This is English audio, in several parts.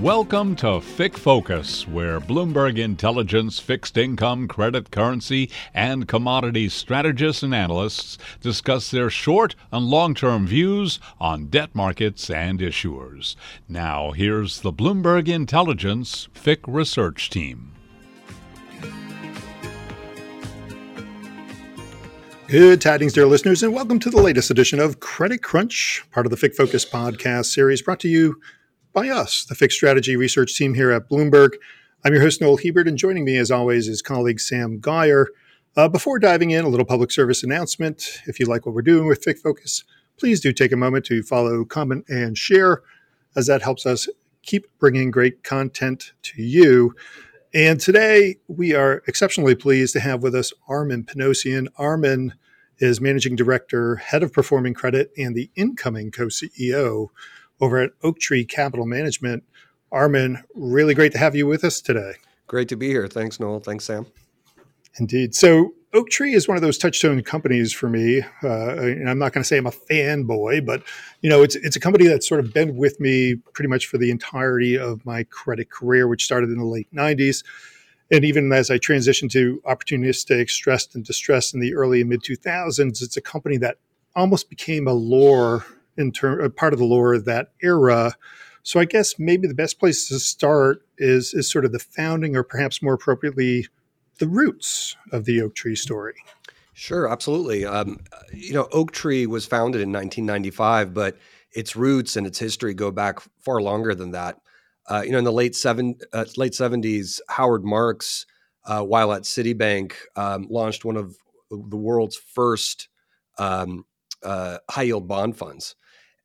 Welcome to FICC Focus, where Bloomberg Intelligence fixed income, credit, currency, and commodities strategists and analysts discuss their short and long term views on debt markets and issuers. Now, here's the Bloomberg Intelligence FICC research team. Good tidings, dear listeners, and welcome to the latest edition of Credit Crunch, part of the FICC Focus podcast series brought to you by us, the Fixed Strategy Research Team here at Bloomberg. I'm your host, Noel Hebert, and joining me, as always, is colleague Sam Geier. Uh, before diving in, a little public service announcement. If you like what we're doing with FICC Focus, please do take a moment to follow, comment, and share, as that helps us keep bringing great content to you. And today, we are exceptionally pleased to have with us Armen Panossian. Armen is Managing Director, Head of Performing Credit, and the incoming co CEO over at Oaktree Capital Management. Armen, really great to have you with us today. Great to be here. Thanks, Noel. Thanks, Sam. Indeed. So, Oaktree is one of those touchstone companies for me. Uh, and I'm not going to say I'm a fanboy, but you know, it's it's a company that's sort of been with me pretty much for the entirety of my credit career, which started in the late '90s. And even as I transitioned to opportunistic, stressed, and distressed in the early and mid 2000s, it's a company that almost became a lore in term, a part of the lore of that era. So I guess maybe the best place to start is is sort of the founding, or perhaps more appropriately, the roots of the oak tree story. Sure, absolutely. Um, you know, Oaktree was founded in 1995, but its roots and its history go back far longer than that. Uh, you know, in the late seven uh, late 70s, Howard Marks, uh, while at Citibank, um, launched one of the world's first um, uh, high yield bond funds.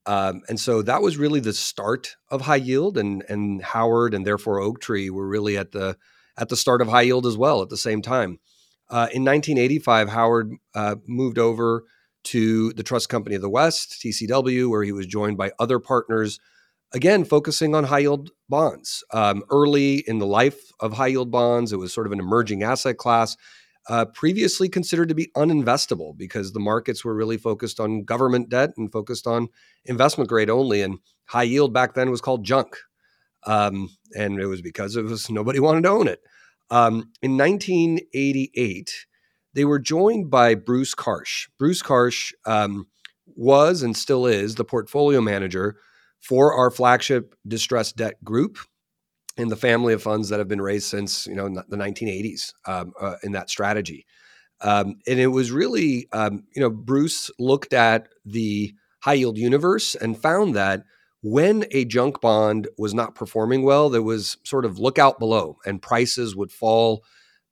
Um, and so that was really the start of high yield, and and Howard and therefore Oaktree were really at the at the start of high yield as well at the same time. Uh, in 1985, Howard uh, moved over to the Trust Company of the West, TCW, where he was joined by other partners, again focusing on high yield bonds. Um, early in the life of high yield bonds, it was sort of an emerging asset class uh, previously considered to be uninvestable because the markets were really focused on government debt and focused on investment grade only. And high yield back then was called junk. Um, and it was because it was nobody wanted to own it. Um, in 1988, they were joined by Bruce Karsh. Bruce Karsh um, was and still is the portfolio manager for our flagship distressed debt group in the family of funds that have been raised since you know the 1980s um, uh, in that strategy. Um, and it was really um, you know Bruce looked at the high yield universe and found that when a junk bond was not performing well, there was sort of look out below, and prices would fall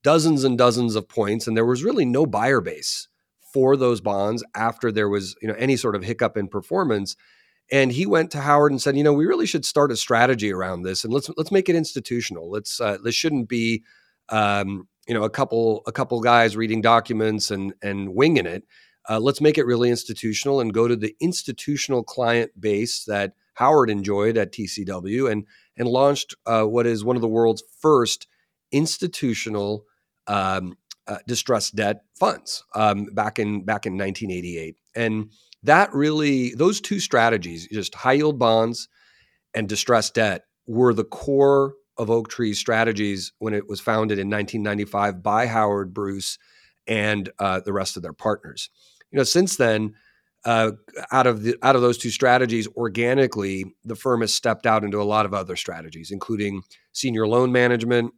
dozens and dozens of points, and there was really no buyer base for those bonds after there was you know any sort of hiccup in performance and he went to Howard and said, you know, we really should start a strategy around this, and let's let's make it institutional. Let's uh, this shouldn't be, um, you know, a couple a couple guys reading documents and and winging it. Uh, let's make it really institutional and go to the institutional client base that Howard enjoyed at TCW and and launched uh, what is one of the world's first institutional um, uh, distressed debt funds um, back in back in 1988 and that really those two strategies just high yield bonds and distressed debt were the core of Oaktree's strategies when it was founded in 1995 by Howard Bruce and uh, the rest of their partners. You know, since then, uh, out of the out of those two strategies, organically, the firm has stepped out into a lot of other strategies, including senior loan management,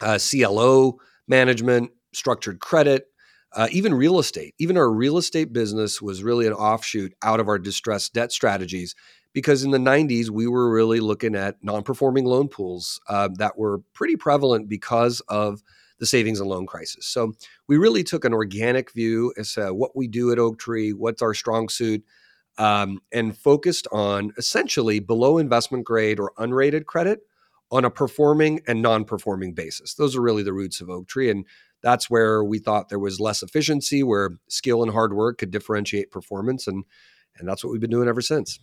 uh, CLO management, structured credit, uh, even real estate. Even our real estate business was really an offshoot out of our distressed debt strategies because in the 90s we were really looking at non-performing loan pools uh, that were pretty prevalent because of the savings and loan crisis. So we really took an organic view as to what we do at Oaktree, what's our strong suit, um, and focused on essentially below investment grade or unrated credit on a performing and non-performing basis. Those are really the roots of Oaktree, and that's where we thought there was less efficiency, where skill and hard work could differentiate performance, and and that's what we've been doing ever since.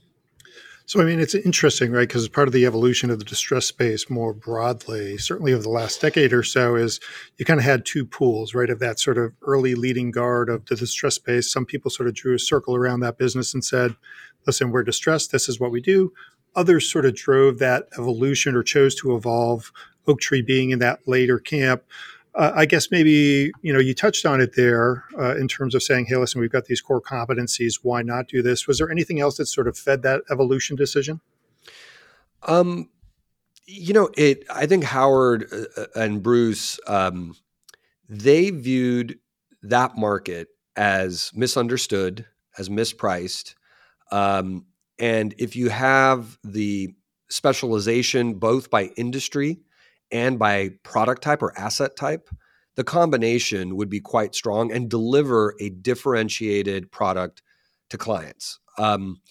So, I mean, it's interesting, right? Because part of the evolution of the distress space more broadly, certainly over the last decade or so, is you kind of had two pools, right? Of that sort of early leading guard of the distress space. Some people sort of drew a circle around that business and said, listen, we're distressed. This is what we do. others sort of drove that evolution or chose to evolve, Oaktree being in that later camp. Uh, I guess maybe you know you touched on it there uh, in terms of saying, "Hey, listen, we've got these core competencies. Why not do this?" Was there anything else that sort of fed that evolution decision? Um, you know, it. I think Howard uh, uh, and Bruce, um, they viewed that market as misunderstood, as mispriced, um, and if you have the specialization both by industry and by product type or asset type, the combination would be quite strong and deliver a differentiated product to clients. Um,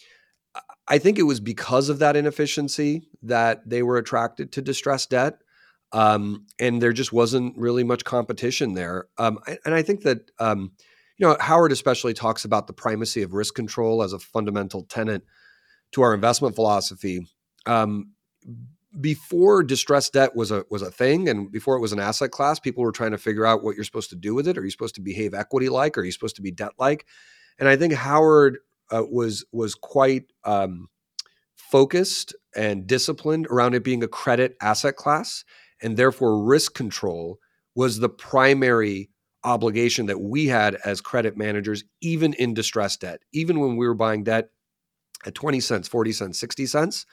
I think it was because of that inefficiency that they were attracted to distressed debt. Um, and there just wasn't really much competition there. Um, and I think that, um, you know, Howard especially talks about the primacy of risk control as a fundamental tenet to our investment philosophy. Before distressed debt was a was a thing and before it was an asset class people were trying to figure out what you're supposed to do with it. Are you supposed to behave equity like are you supposed to be debt like and i think howard uh, was was quite um, focused and disciplined around it being a credit asset class and therefore risk control was the primary obligation that we had as credit managers even in distressed debt. Even when we were buying debt at 20 cents 40 cents 60 cents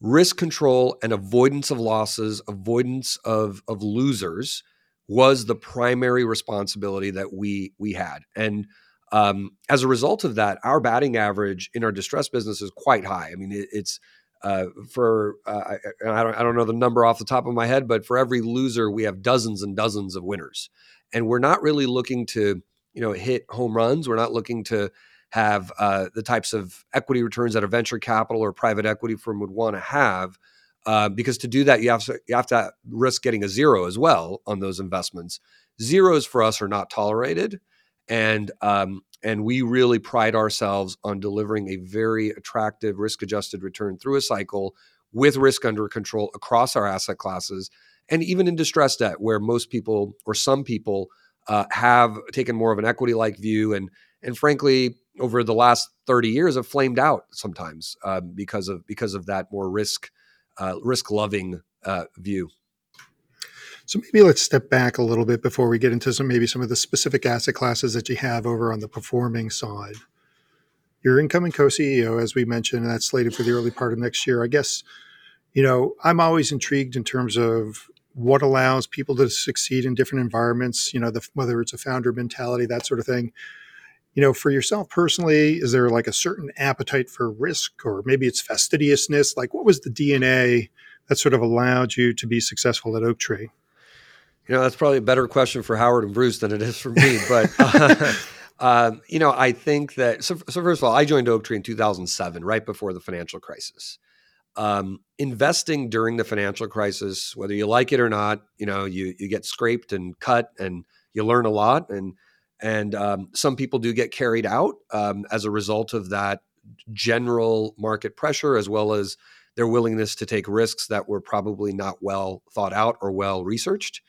risk control and avoidance of losses, avoidance of of losers was the primary responsibility that we we had. And um, as a result of that, our batting average in our distress business is quite high. I mean, it, it's uh, for uh, I, I, don't I don't know the number off the top of my head, but for every loser, we have dozens and dozens of winners. And we're not really looking to you know hit home runs. We're not looking to have uh, the types of equity returns that a venture capital or private equity firm would want to have. Uh, because to do that, you have to you have to risk getting a zero as well on those investments. Zeros for us are not tolerated, and um, and we really pride ourselves on delivering a very attractive risk-adjusted return through a cycle with risk under control across our asset classes, and even in distressed debt, where most people or some people uh, have taken more of an equity-like view, and and frankly, over the last 30 years have flamed out sometimes um, because of because of that more risk uh, risk loving uh, view. So maybe let's step back a little bit before we get into some maybe some of the specific asset classes that you have over on the performing side. Your incoming co-CEO, as we mentioned, and that's slated for the early part of next year. I guess, you know, I'm always intrigued in terms of what allows people to succeed in different environments. You know, the, whether it's a founder mentality, that sort of thing you know, for yourself personally, is there like a certain appetite for risk or maybe it's fastidiousness? Like, what was the DNA that sort of allowed you to be successful at Oaktree? You know, that's probably a better question for Howard and Bruce than it is for me. But, uh, um, you know, I think that, so, so first of all, I joined Oaktree in 2007, right before the financial crisis. Um, investing during the financial crisis, whether you like it or not, you know, you, you get scraped and cut and you learn a lot. And, and um, some people do get carried out um, as a result of that general market pressure, as well as their willingness to take risks that were probably not well thought out or well researched.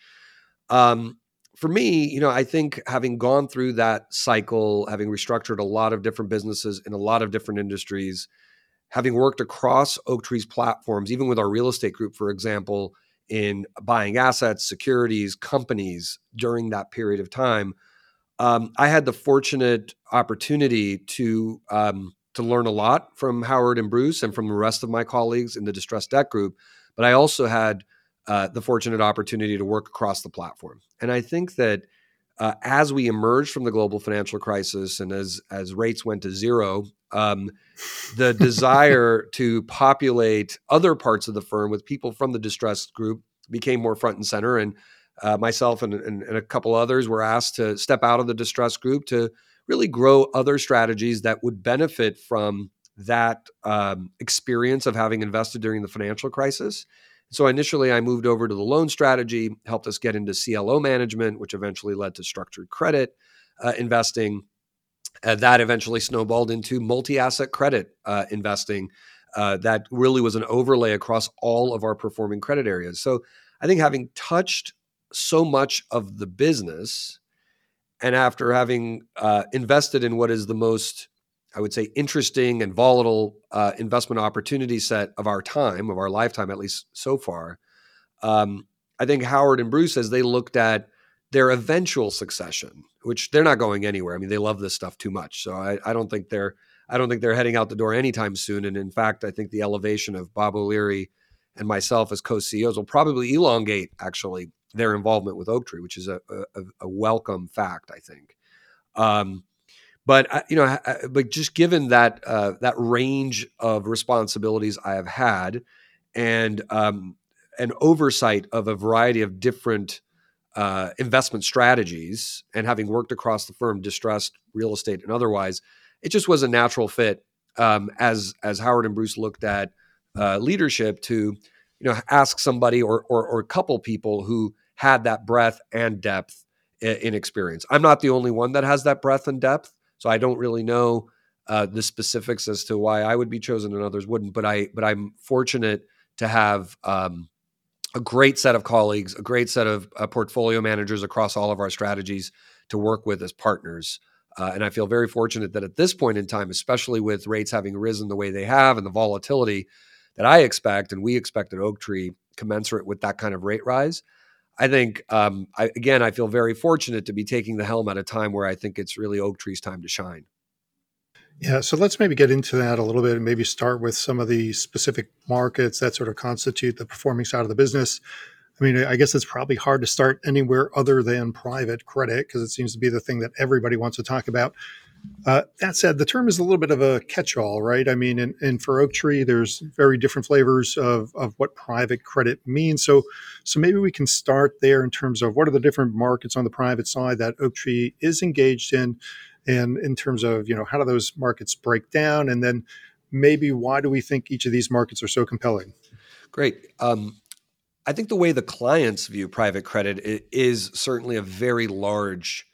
Um, for me, you know, I think having gone through that cycle, having restructured a lot of different businesses in a lot of different industries, having worked across Oaktree's platforms, even with our real estate group, for example, in buying assets, securities, companies during that period of time, um, I had the fortunate opportunity to um, to learn a lot from Howard and Bruce and from the rest of my colleagues in the distressed debt group. But I also had uh, the fortunate opportunity to work across the platform, and I think that uh, as we emerged from the global financial crisis and as as rates went to zero, um, the desire to populate other parts of the firm with people from the distressed group became more front and center and uh, myself and, and, and, a couple others were asked to step out of the distress group to really grow other strategies that would benefit from that um, experience of having invested during the financial crisis. So initially, I moved over to the loan strategy, helped us get into CLO management, which eventually led to structured credit uh, investing. Uh, that eventually snowballed into multi asset credit uh, investing. Uh, that really was an overlay across all of our performing credit areas. So I think having touched so much of the business and after having uh, invested in what is the most I would say, interesting and volatile uh, investment opportunity set of our time, of our lifetime, at least so far. Um, I think Howard and Bruce, as they looked at their eventual succession, which they're not going anywhere. I mean, they love this stuff too much, so I, I don't think they're I don't think they're heading out the door anytime soon. And in fact, I think the elevation of Bob O'Leary and myself as co-CEOs will probably elongate actually their involvement with Oaktree, which is a, a, a welcome fact, I think. Um, but uh, you know, but just given that uh, that range of responsibilities I have had, and um, an oversight of a variety of different uh, investment strategies, and having worked across the firm, distressed real estate and otherwise, it just was a natural fit um, as as Howard and Bruce looked at uh, leadership to you know ask somebody or, or or a couple people who had that breadth and depth in, experience. I'm not the only one that has that breadth and depth, so I don't really know uh, the specifics as to why I would be chosen and others wouldn't. But I but I'm fortunate to have. Um, a great set of colleagues, a great set of uh, portfolio managers across all of our strategies to work with as partners. Uh, and I feel very fortunate that at this point in time, especially with rates having risen the way they have and the volatility that I expect and we expect at Oaktree, commensurate with that kind of rate rise, I think, um, I, again, I feel very fortunate to be taking the helm at a time where I think it's really Oaktree's time to shine. Yeah, so let's maybe get into that a little bit and maybe start with some of the specific markets that sort of constitute the performing side of the business. I mean, I guess it's probably hard to start anywhere other than private credit because it seems to be the thing that everybody wants to talk about. Uh, that said, the term is a little bit of a catch-all, right? I mean, and, and for Oaktree, there's very different flavors of, of what private credit means. So, so maybe we can start there in terms of what are the different markets on the private side that Oaktree is engaged in, and in terms of you know how do those markets break down, and then maybe why do we think each of these markets are so compelling? Great. Um, I think the way the clients view private credit is certainly a very large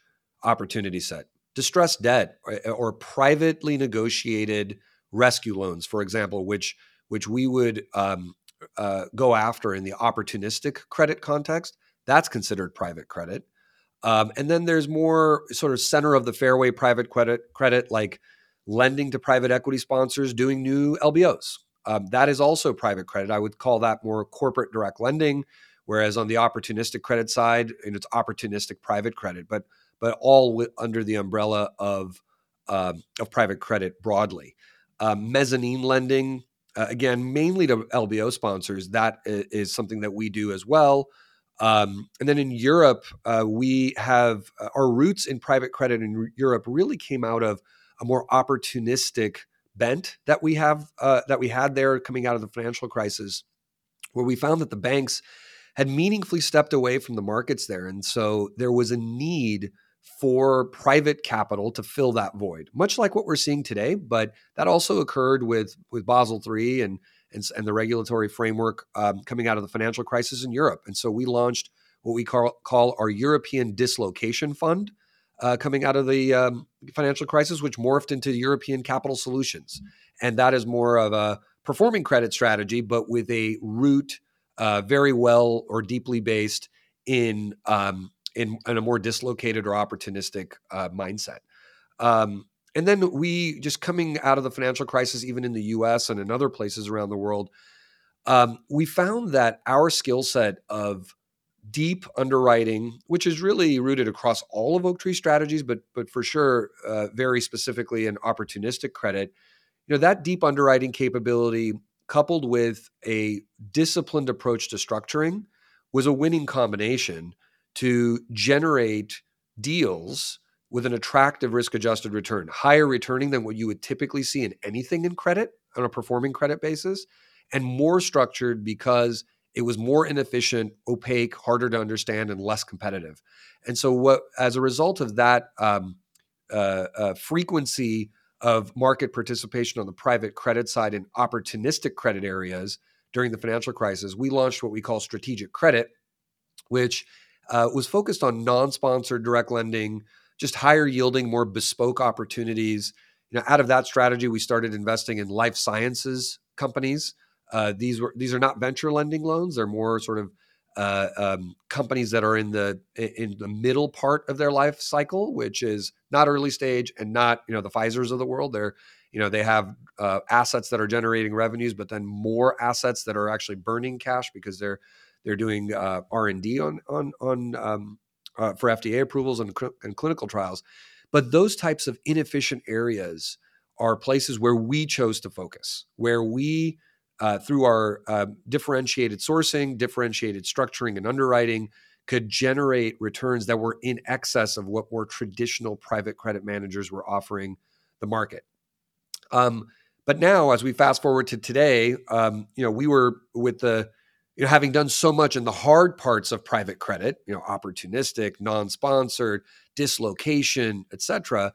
opportunity set. Distressed debt or, or privately negotiated rescue loans, for example, which which we would um, uh, go after in the opportunistic credit context, that's considered private credit. Um, and then there's more sort of center of the fairway private credit, credit like lending to private equity sponsors, doing new LBOs, um, that is also private credit. I would call that more corporate direct lending, whereas on the opportunistic credit side, and it's opportunistic private credit, but but all w- under the umbrella of uh, of private credit broadly. Um, mezzanine lending, uh, again, mainly to LBO sponsors. That is something that we do as well. Um, and then in Europe, uh, we have uh, our roots in private credit in Europe really came out of a more opportunistic bent that we have uh, that we had there coming out of the financial crisis, where we found that the banks had meaningfully stepped away from the markets there, and so there was a need for private capital to fill that void, much like what we're seeing today. But that also occurred with with Basel III and and, and the regulatory framework um, coming out of the financial crisis in Europe, and so we launched what we call call our European Dislocation Fund uh, coming out of the um, financial crisis, which morphed into European Capital Solutions. And that is more of a performing credit strategy, but with a root uh, very well or deeply based in, um, in, in, a more dislocated or opportunistic uh, mindset. Um, and then we just coming out of the financial crisis, even in the US and in other places around the world, um, we found that our skill set of deep underwriting, which is really rooted across all of Oaktree strategies, but but for sure, uh, very specifically in opportunistic credit. You know that deep underwriting capability, coupled with a disciplined approach to structuring, was a winning combination to generate deals with an attractive risk-adjusted return, higher returning than what you would typically see in anything in credit on a performing credit basis, and more structured because it was more inefficient, opaque, harder to understand, and less competitive. And so, what as a result of that um, uh, uh, frequency of market participation on the private credit side in opportunistic credit areas during the financial crisis, we launched what we call strategic credit, which uh, was focused on non-sponsored direct lending, just higher yielding, more bespoke opportunities. You know, out of that strategy, we started investing in life sciences companies uh, these were these are not venture lending loans; they're more sort of uh, um, companies that are in the in the middle part of their life cycle, which is not early stage and not you know the Pfizer's of the world. They're you know they have uh, assets that are generating revenues, but then more assets that are actually burning cash because they're they're doing uh, R and D on on on um, uh, for FDA approvals and, cl- and clinical trials. But those types of inefficient areas are places where we chose to focus, where we uh, through our uh, differentiated sourcing, differentiated structuring, and underwriting, could generate returns that were in excess of what more traditional private credit managers were offering the market. Um, but now, as we fast forward to today, um, you know, we were with the, you know, having done so much in the hard parts of private credit, you know, opportunistic, non-sponsored, dislocation, etc.,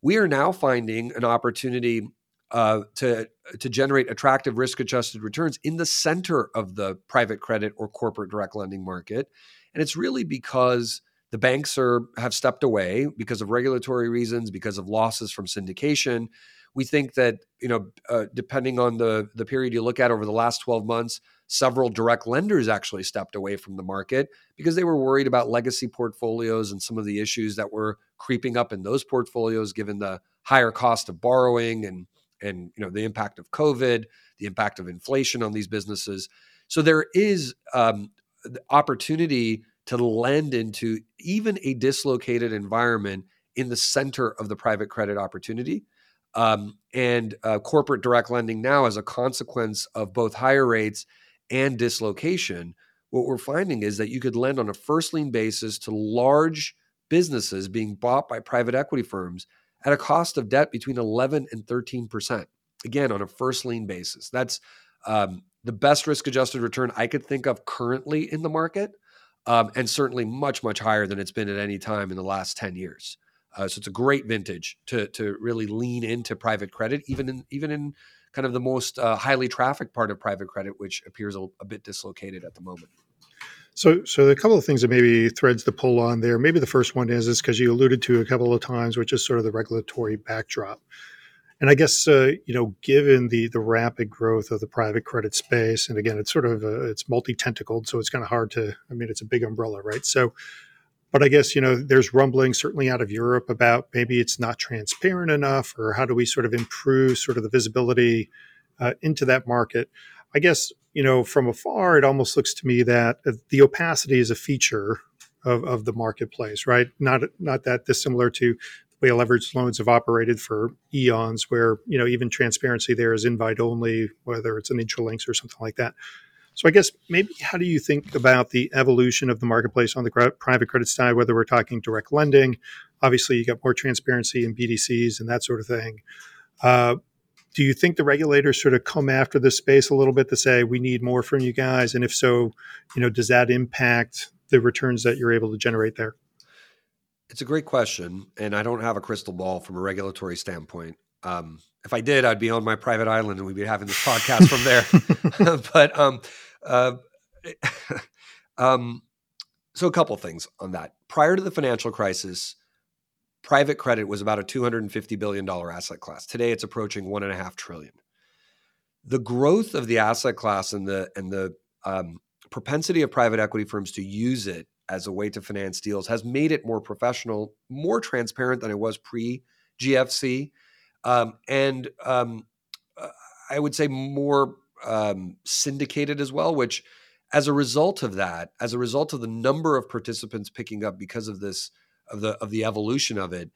we are now finding an opportunity uh, to to generate attractive risk-adjusted returns in the center of the private credit or corporate direct lending market, and it's really because the banks are have stepped away because of regulatory reasons, because of losses from syndication. We think that you know, uh, depending on the the period you look at over the last 12 months, several direct lenders actually stepped away from the market because they were worried about legacy portfolios and some of the issues that were creeping up in those portfolios, given the higher cost of borrowing and and you know the impact of COVID, the impact of inflation on these businesses. So there is um, opportunity to lend into even a dislocated environment in the center of the private credit opportunity. Um, and uh, corporate direct lending now, as a consequence of both higher rates and dislocation, what we're finding is that you could lend on a first lien basis to large businesses being bought by private equity firms at a cost of debt between 11 and 13 percent. Again, on a first lien basis. That's um, the best risk adjusted return I could think of currently in the market, um, and certainly much much higher than it's been at any time in the last 10 years. Uh, so it's a great vintage to to really lean into private credit, even in even in kind of the most uh, highly trafficked part of private credit, which appears a, a bit dislocated at the moment. So, so a couple of things that maybe threads to pull on there. Maybe the first one is is because you alluded to a couple of times, which is sort of the regulatory backdrop. And I guess uh, you know, given the the rapid growth of the private credit space, and again, it's sort of uh, it's multi tentacled, so it's kind of hard to. I mean, it's a big umbrella, right? So, but I guess you know, there's rumbling certainly out of Europe about maybe it's not transparent enough, or how do we sort of improve sort of the visibility uh, into that market? I guess you know, from afar, it almost looks to me that the opacity is a feature of, of the marketplace, right? Not not that dissimilar to the way leveraged loans have operated for eons, where you know even transparency there is invite only, whether it's an Intralinks or something like that. So I guess maybe how do you think about the evolution of the marketplace on the private credit side, whether we're talking direct lending, obviously you got more transparency in BDCs and that sort of thing. Uh, do you think the regulators sort of come after this space a little bit to say we need more from you guys and if so you know does that impact the returns that you're able to generate there? It's a great question and i don't have a crystal ball from a regulatory standpoint. Um, if i did i'd be on my private island and we'd be having this podcast from there but um, uh, um, so a couple things on that prior to the financial crisis private credit was about a $250 billion asset class. Today it's approaching one and a half trillion. The growth of the asset class and the and the um, propensity of private equity firms to use it as a way to finance deals has made it more professional, more transparent than it was pre GFC, um, and um, uh, I would say more um, syndicated as well. Which, as a result of that, as a result of the number of participants picking up because of this of the of the evolution of it,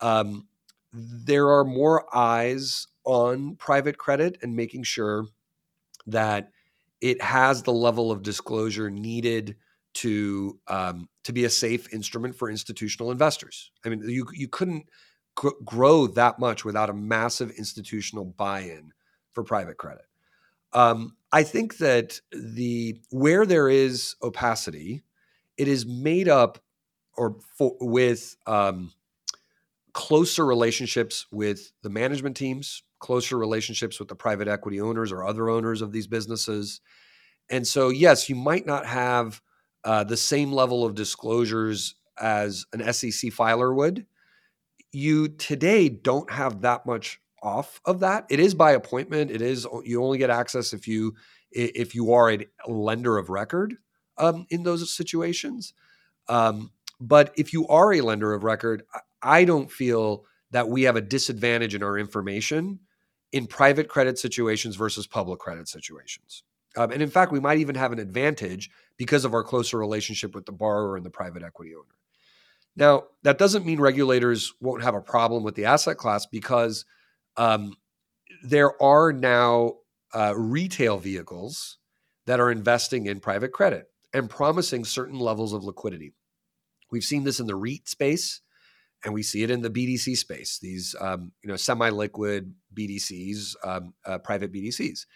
um, there are more eyes on private credit and making sure that it has the level of disclosure needed to um, to be a safe instrument for institutional investors. I mean, you you couldn't gr- grow that much without a massive institutional buy-in for private credit. Um, I think that the where there is opacity, it is made up or for, with um, closer relationships with the management teams, closer relationships with the private equity owners or other owners of these businesses. And so, yes, you might not have uh, the same level of disclosures as an SEC filer would. You today don't have that much off of that. It is by appointment. It is you only get access if you if you are a lender of record. um, in those situations. Um, but if you are a lender of record, I don't feel that we have a disadvantage in our information in private credit situations versus public credit situations. Um, and in fact, we might even have an advantage because of our closer relationship with the borrower and the private equity owner. Now, that doesn't mean regulators won't have a problem with the asset class because um, there are now uh, retail vehicles that are investing in private credit and promising certain levels of liquidity. We've seen this in the REIT space, and we see it in the BDC space. These, um, you know, semi-liquid BDCs, um, uh, private BDCs.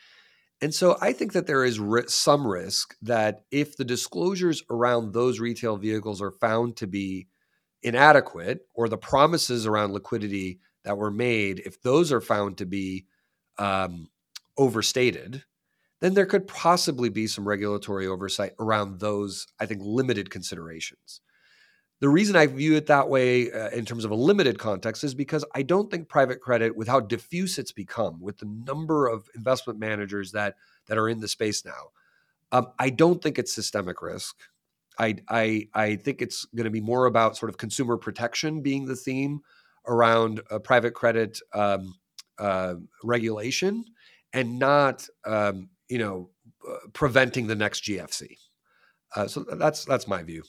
And so I think that there is ri- some risk that if the disclosures around those retail vehicles are found to be inadequate, or the promises around liquidity that were made, if those are found to be um, overstated, then there could possibly be some regulatory oversight around those, I think, limited considerations. The reason I view it that way uh, in terms of a limited context is because I don't think private credit, with how diffuse it's become, with the number of investment managers that that are in the space now, um, I don't think it's systemic risk. I I, I think it's going to be more about sort of consumer protection being the theme around private credit um, uh, regulation, and not um, you know uh, preventing the next GFC. Uh, so that's that's my view.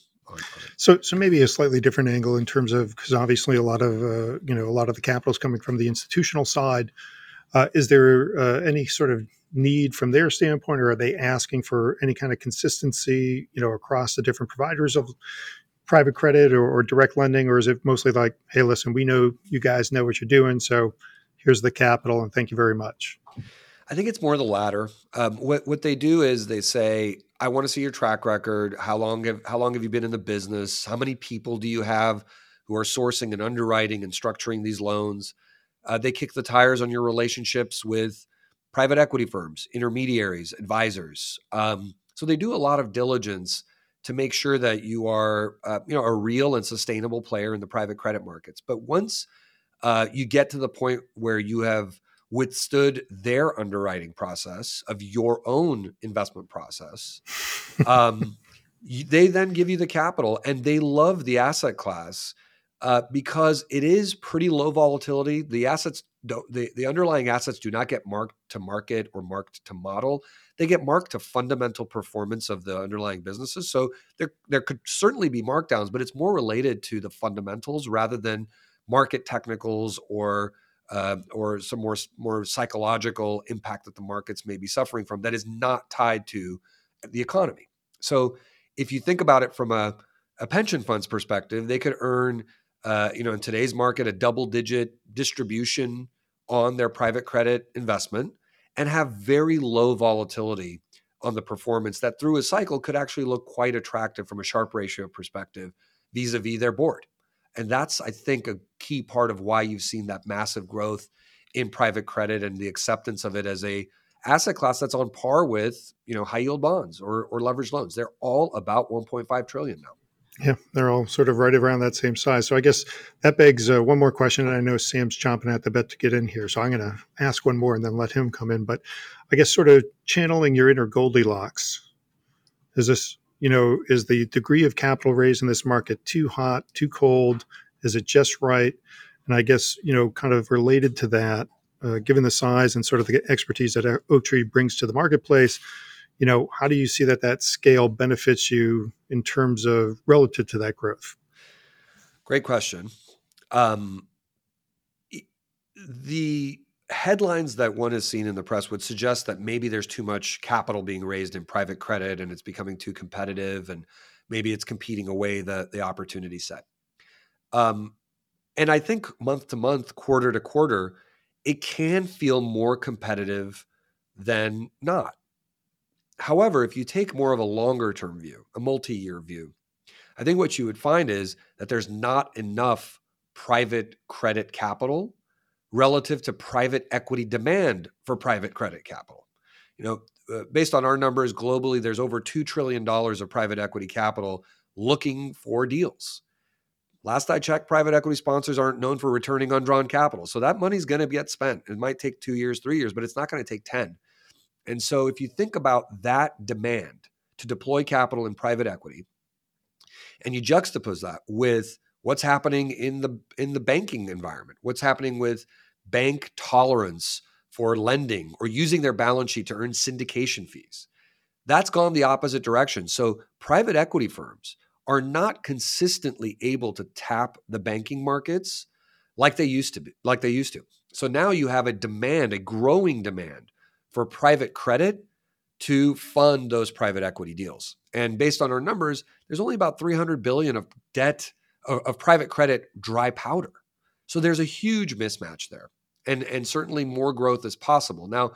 So, so maybe a slightly different angle in terms of because obviously a lot of uh, you know a lot of the capital is coming from the institutional side. Uh, is there uh, any sort of need from their standpoint, or are they asking for any kind of consistency, you know, across the different providers of private credit or, or direct lending, or is it mostly like, hey, listen, we know you guys know what you're doing, so here's the capital, and thank you very much. I think it's more the latter. Um, what what they do is they say, "I want to see your track record. How long have how long have you been in the business? How many people do you have who are sourcing and underwriting and structuring these loans?" Uh, they kick the tires on your relationships with private equity firms, intermediaries, advisors. Um, so they do a lot of diligence to make sure that you are, uh, you know, a real and sustainable player in the private credit markets. But once uh, you get to the point where you have withstood their underwriting process of your own investment process. Um, they then give you the capital, and they love the asset class uh, because it is pretty low volatility. The assets, the, the underlying assets, do not get marked to market or marked to model. They get marked to fundamental performance of the underlying businesses. So there, there could certainly be markdowns, but it's more related to the fundamentals rather than market technicals or uh, or some more more psychological impact that the markets may be suffering from that is not tied to the economy. So if you think about it from a, a pension fund's perspective, they could earn, uh, you know, in today's market, a double digit distribution on their private credit investment and have very low volatility on the performance that through a cycle could actually look quite attractive from a Sharpe ratio perspective vis-a-vis their board. And that's, I think, a key part of why you've seen that massive growth in private credit and the acceptance of it as a asset class that's on par with, you know, high yield bonds or, or leveraged loans. They're all about 1.5 trillion now. Yeah, they're all sort of right around that same size. So I guess that begs uh, one more question. And I know Sam's chomping at the bit to get in here. So I'm going to ask one more and then let him come in. But I guess sort of channeling your inner Goldilocks. Is this you know, is the degree of capital raised in this market too hot, too cold? Is it just right? And I guess, you know, kind of related to that, uh, given the size and sort of the expertise that Oaktree brings to the marketplace, you know, how do you see that that scale benefits you in terms of relative to that growth? Great question. Um, the headlines that one has seen in the press would suggest that maybe there's too much capital being raised in private credit and it's becoming too competitive and maybe it's competing away the, the opportunity set. Um, and I think month to month, quarter to quarter, it can feel more competitive than not. However, if you take more of a longer term view, a multi year view, I think what you would find is that there's not enough private credit capital relative to private equity demand for private credit capital. You know, uh, based on our numbers globally, there's over $2 trillion of private equity capital looking for deals. Last I checked, private equity sponsors aren't known for returning undrawn capital. So that money's going to get spent. It might take two years, three years, but it's not going to take 10. And so if you think about that demand to deploy capital in private equity, and you juxtapose that with what's happening in the in the banking environment, what's happening with bank tolerance for lending or using their balance sheet to earn syndication fees. That's gone the opposite direction. So private equity firms are not consistently able to tap the banking markets like they used to be, like they used to. So now you have a demand, a growing demand for private credit to fund those private equity deals. And based on our numbers, there's only about 300 billion of debt of, of private credit dry powder. So there's a huge mismatch there. And and certainly more growth is possible. Now,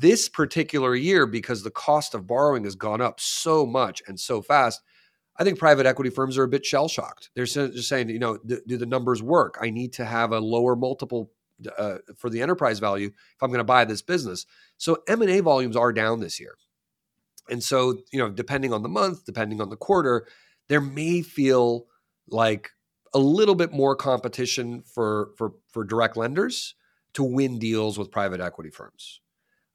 this particular year because the cost of borrowing has gone up so much and so fast, I think private equity firms are a bit shell shocked. They're just saying, you know, do, do the numbers work? I need to have a lower multiple uh, for the enterprise value if I'm going to buy this business. So M&A volumes are down this year. And so, you know, depending on the month, depending on the quarter, there may feel like a little bit more competition for for for direct lenders to win deals with private equity firms.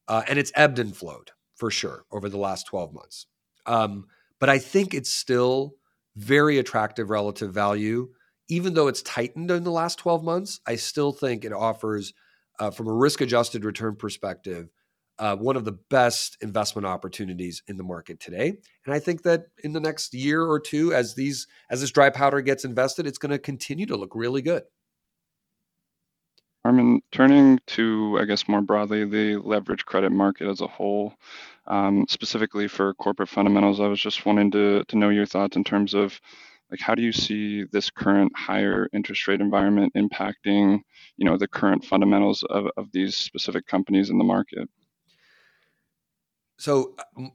Uh, and it's ebbed and flowed for sure over the last 12 months. Um, but I think it's still very attractive relative value even though it's tightened in the last 12 months, I still think it offers, uh, from a risk adjusted return perspective, uh, one of the best investment opportunities in the market today. And I think that in the next year or two, as these as this dry powder gets invested, it's going to continue to look really good. Armen, turning to, I guess, more broadly, the leverage credit market as a whole, um, specifically for corporate fundamentals, I was just wanting to, to know your thoughts in terms of like how do you see this current higher interest rate environment impacting you know the current fundamentals of, of these specific companies in the market? So um,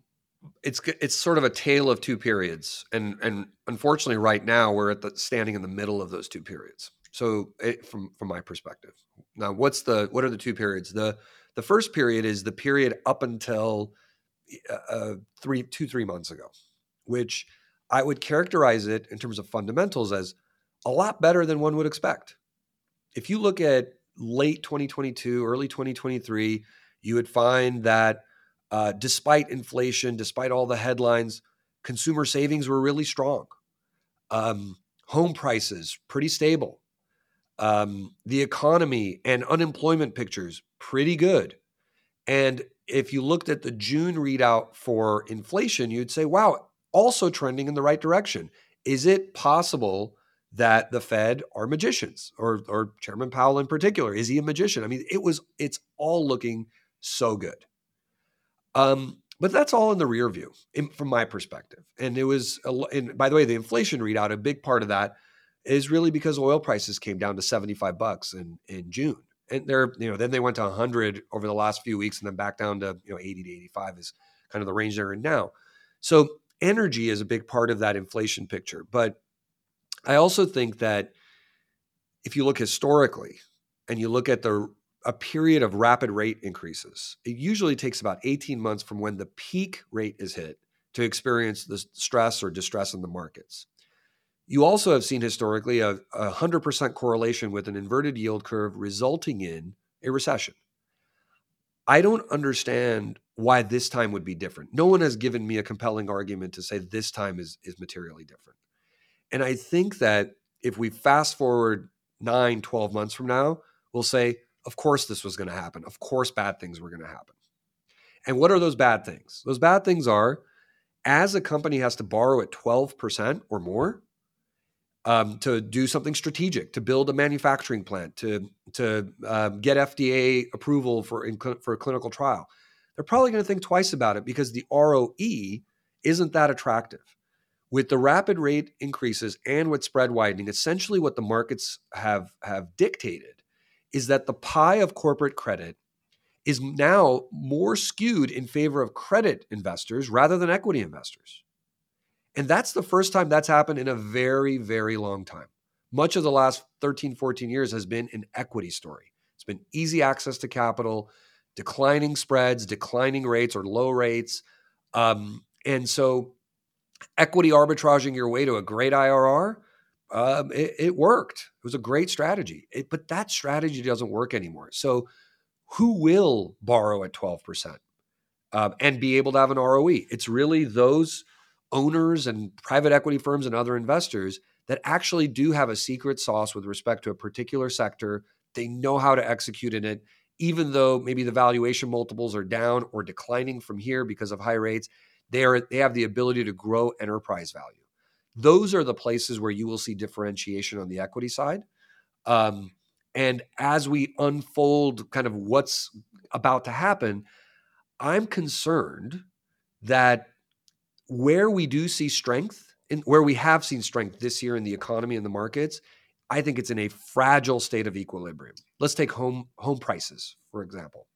it's it's sort of a tale of two periods and and unfortunately right now we're at the standing in the middle of those two periods. So it, from from my perspective. Now what's the what are the two periods? The the first period is the period up until uh, uh three two three months ago which I would characterize it in terms of fundamentals as a lot better than one would expect. If you look at late 2022, early 2023, you would find that uh, despite inflation, despite all the headlines, consumer savings were really strong. Um, home prices pretty stable. Um, the economy and unemployment pictures pretty good. And if you looked at the June readout for inflation, you'd say, wow, also trending in the right direction. Is it possible that the Fed are magicians or or Chairman Powell in particular? Is he a magician? I mean, it was it's all looking so good. Um, but that's all in the rear view in, from my perspective. And it was, and by the way, the inflation readout, a big part of that is really because oil prices came down to 75 bucks in, in June. And they're, you know, then they went to 100 over the last few weeks and then back down to, you know, 80 to 85 is kind of the range they're in now. So energy is a big part of that inflation picture. But I also think that if you look historically and you look at the a period of rapid rate increases, it usually takes about 18 months from when the peak rate is hit to experience the stress or distress in the markets. You also have seen historically a, a 100% correlation with an inverted yield curve resulting in a recession. I don't understand why this time would be different. No one has given me a compelling argument to say this time is is materially different. And I think that if we fast forward 9, 12 months from now, we'll say, of course this was going to happen. Of course bad things were going to happen. And what are those bad things? Those bad things are as a company has to borrow at 12% or more um, to do something strategic, to build a manufacturing plant, to to um, get FDA approval for in, for a clinical trial they're probably going to think twice about it because the ROE isn't that attractive. With the rapid rate increases and with spread widening, essentially what the markets have, have dictated is that the pie of corporate credit is now more skewed in favor of credit investors rather than equity investors. And that's the first time that's happened in a very, very long time. Much of the last 13, 14 years has been an equity story. It's been easy access to capital declining spreads, declining rates or low rates. Um, and so equity arbitraging your way to a great IRR, um, it, it, worked. It was a great strategy. It, but that strategy doesn't work anymore. So who will borrow at 12%? um, and be able to have an ROE. It's really those owners and private equity firms and other investors that actually do have a secret sauce with respect to a particular sector. They know how to execute in it, even though maybe the valuation multiples are down or declining from here because of high rates. They are they have the ability to grow enterprise value. Those are the places where you will see differentiation on the equity side. Um, and as we unfold kind of what's about to happen, I'm concerned that where we do see strength, and where we have seen strength this year in the economy and the markets, I think it's in a fragile state of equilibrium. Let's take home home prices, for example.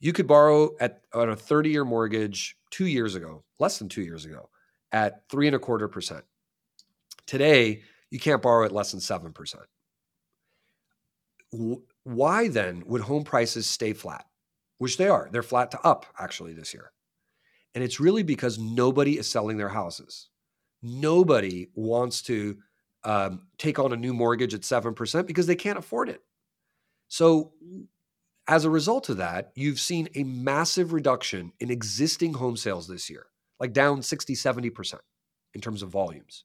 You could borrow at on a 30-year mortgage two years ago, less than two years ago, at three and a quarter percent. Today, you can't borrow at less than seven percent. Why then would home prices stay flat? Which they are. They're flat to up actually this year. And it's really because nobody is selling their houses. Nobody wants to um, take on a new mortgage at 7% because they can't afford it. So, as a result of that, you've seen a massive reduction in existing home sales this year, like down 60, 70% in terms of volumes.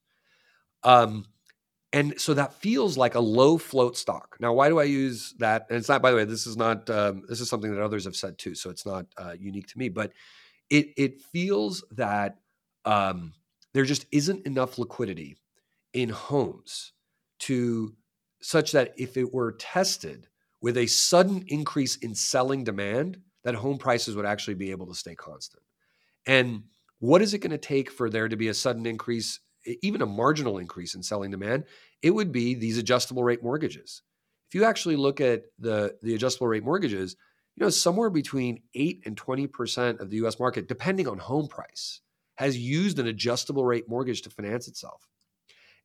Um, and so that feels like a low float stock. Now, why do I use that? And it's not, by the way, this is not, um, this is something that others have said too. So it's not uh, unique to me, but it it feels that um, there just isn't enough liquidity in homes to such that if it were tested with a sudden increase in selling demand, that home prices would actually be able to stay constant. And what is it going to take for there to be a sudden increase, even a marginal increase in selling demand? It would be these adjustable rate mortgages. If you actually look at the, the adjustable rate mortgages, you know, somewhere between 8 and 20% of the US market, depending on home price, has used an adjustable rate mortgage to finance itself.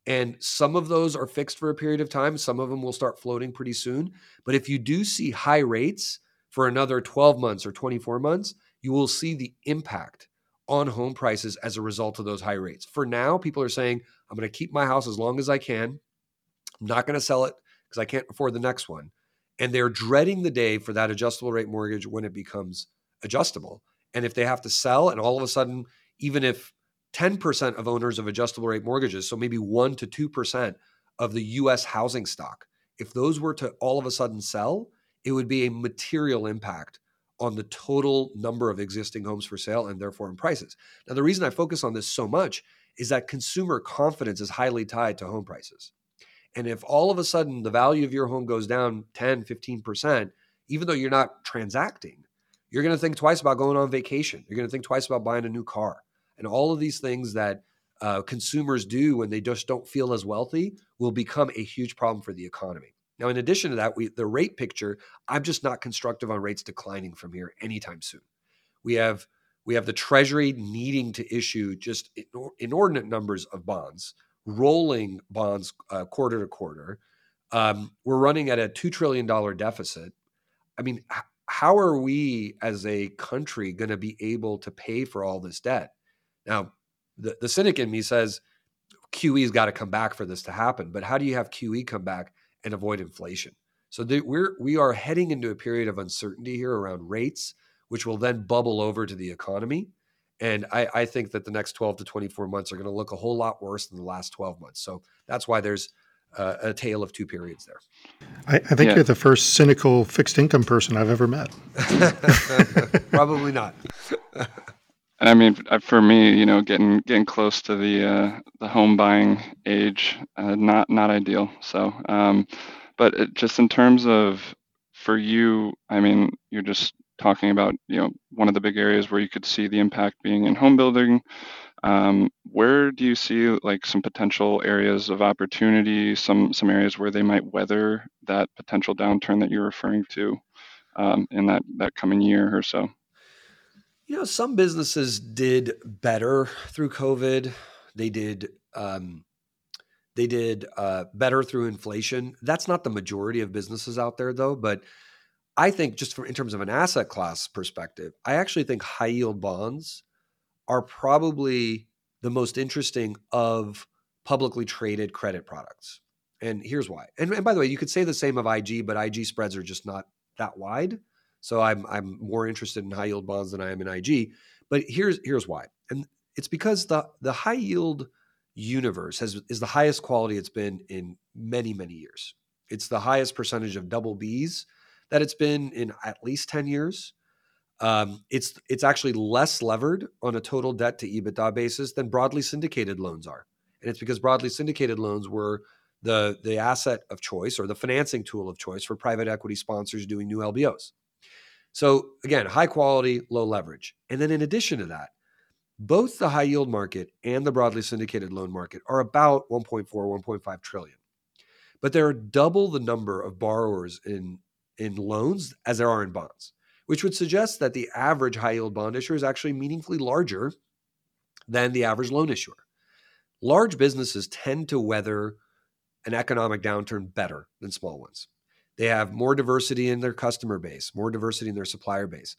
And some of those are fixed for a period of time. Some of them will start floating pretty soon. But if you do see high rates for another 12 months or 24 months, you will see the impact on home prices as a result of those high rates. For now, people are saying, I'm going to keep my house as long as I can. I'm not going to sell it because I can't afford the next one and they're dreading the day for that adjustable rate mortgage when it becomes adjustable. And if they have to sell, and all of a sudden, even if 10% of owners of adjustable rate mortgages, so maybe 1% to 2% of the US housing stock, if those were to all of a sudden sell, it would be a material impact on the total number of existing homes for sale and therefore in prices. Now, the reason I focus on this so much is that consumer confidence is highly tied to home prices. And if all of a sudden the value of your home goes down 10, 15%, even though you're not transacting, you're going to think twice about going on vacation. You're going to think twice about buying a new car. And all of these things that uh, consumers do when they just don't feel as wealthy will become a huge problem for the economy. Now, in addition to that, we, the rate picture, I'm just not constructive on rates declining from here anytime soon. We have we have the Treasury needing to issue just inordinate numbers of bonds rolling bonds uh, quarter to quarter. Um, we're running at a $2 trillion deficit. I mean, h- how are we as a country going to be able to pay for all this debt? Now, the, the cynic in me says QE's got to come back for this to happen. But how do you have QE come back and avoid inflation? So the, we're we are heading into a period of uncertainty here around rates, which will then bubble over to the economy. And I, I, think that the next 12 to 24 months are going to look a whole lot worse than the last 12 months. So that's why there's uh, a tale of two periods there. I, I think yeah. you're the first cynical fixed income person I've ever met. Probably not. And I mean, uh, for me, you know, getting getting close to the uh, the home buying age, uh, not not ideal. So, um, but it, just in terms of for you, I mean, you're just talking about you know one of the big areas where you could see the impact being in home building. Um, where do you see like some potential areas of opportunity, some some areas where they might weather that potential downturn that you're referring to um, in that that coming year or so? You know, some businesses did better through COVID. They did um, they did uh, better through inflation. That's not the majority of businesses out there, though. But I think just from in terms of an asset class perspective, I actually think high yield bonds are probably the most interesting of publicly traded credit products. And here's why. And, and by the way, you could say the same of IG, but IG spreads are just not that wide. So I'm I'm more interested in high yield bonds than I am in IG. But here's here's why. And it's because the the high yield universe has is the highest quality it's been in many many years. It's the highest percentage of double Bs that it's been in at least 10 years. Um, it's it's actually less levered on a total debt to EBITDA basis than broadly syndicated loans are, and it's because broadly syndicated loans were the the asset of choice or the financing tool of choice for private equity sponsors doing new LBOs. So again, high quality, low leverage, and then in addition to that, both the high yield market and the broadly syndicated loan market are about 1.4 1.5 trillion. But there are double the number of borrowers in in loans as there are in bonds which would suggest that the average high yield bond issuer is actually meaningfully larger than the average loan issuer. Large businesses tend to weather an economic downturn better than small ones they have more diversity in their customer base more diversity in their supplier base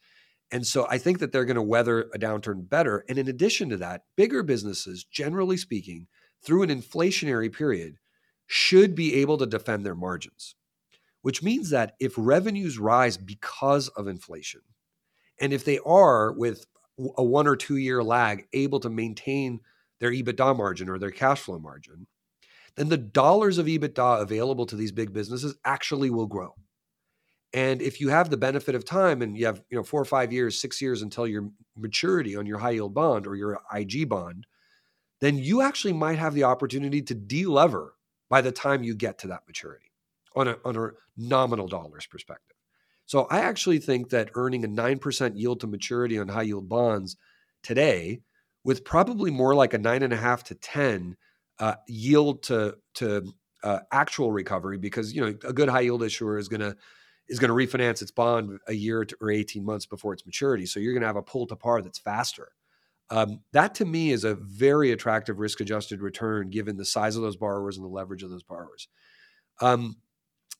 and so I think that they're going to weather a downturn better. And in addition to that, bigger businesses, generally speaking, through an inflationary period, should be able to defend their margins, which means that if revenues rise because of inflation, and if they are with a one or two year lag able to maintain their EBITDA margin or their cash flow margin, then the dollars of EBITDA available to these big businesses actually will grow. And if you have the benefit of time and you have, you know, four or five years, six years until your maturity on your high yield bond or your IG bond, then you actually might have the opportunity to delever by the time you get to that maturity on a, on a nominal dollars perspective. So I actually think that earning a 9% yield to maturity on high yield bonds today, with probably more like a nine and a half to 10 uh, yield to, to uh, actual recovery, because, you know, a good high yield issuer is going to is going to refinance its bond a year or 18 months before its maturity. So you're going to have a pull to par that's faster. Um, that to me is a very attractive risk adjusted return given the size of those borrowers and the leverage of those borrowers. Um,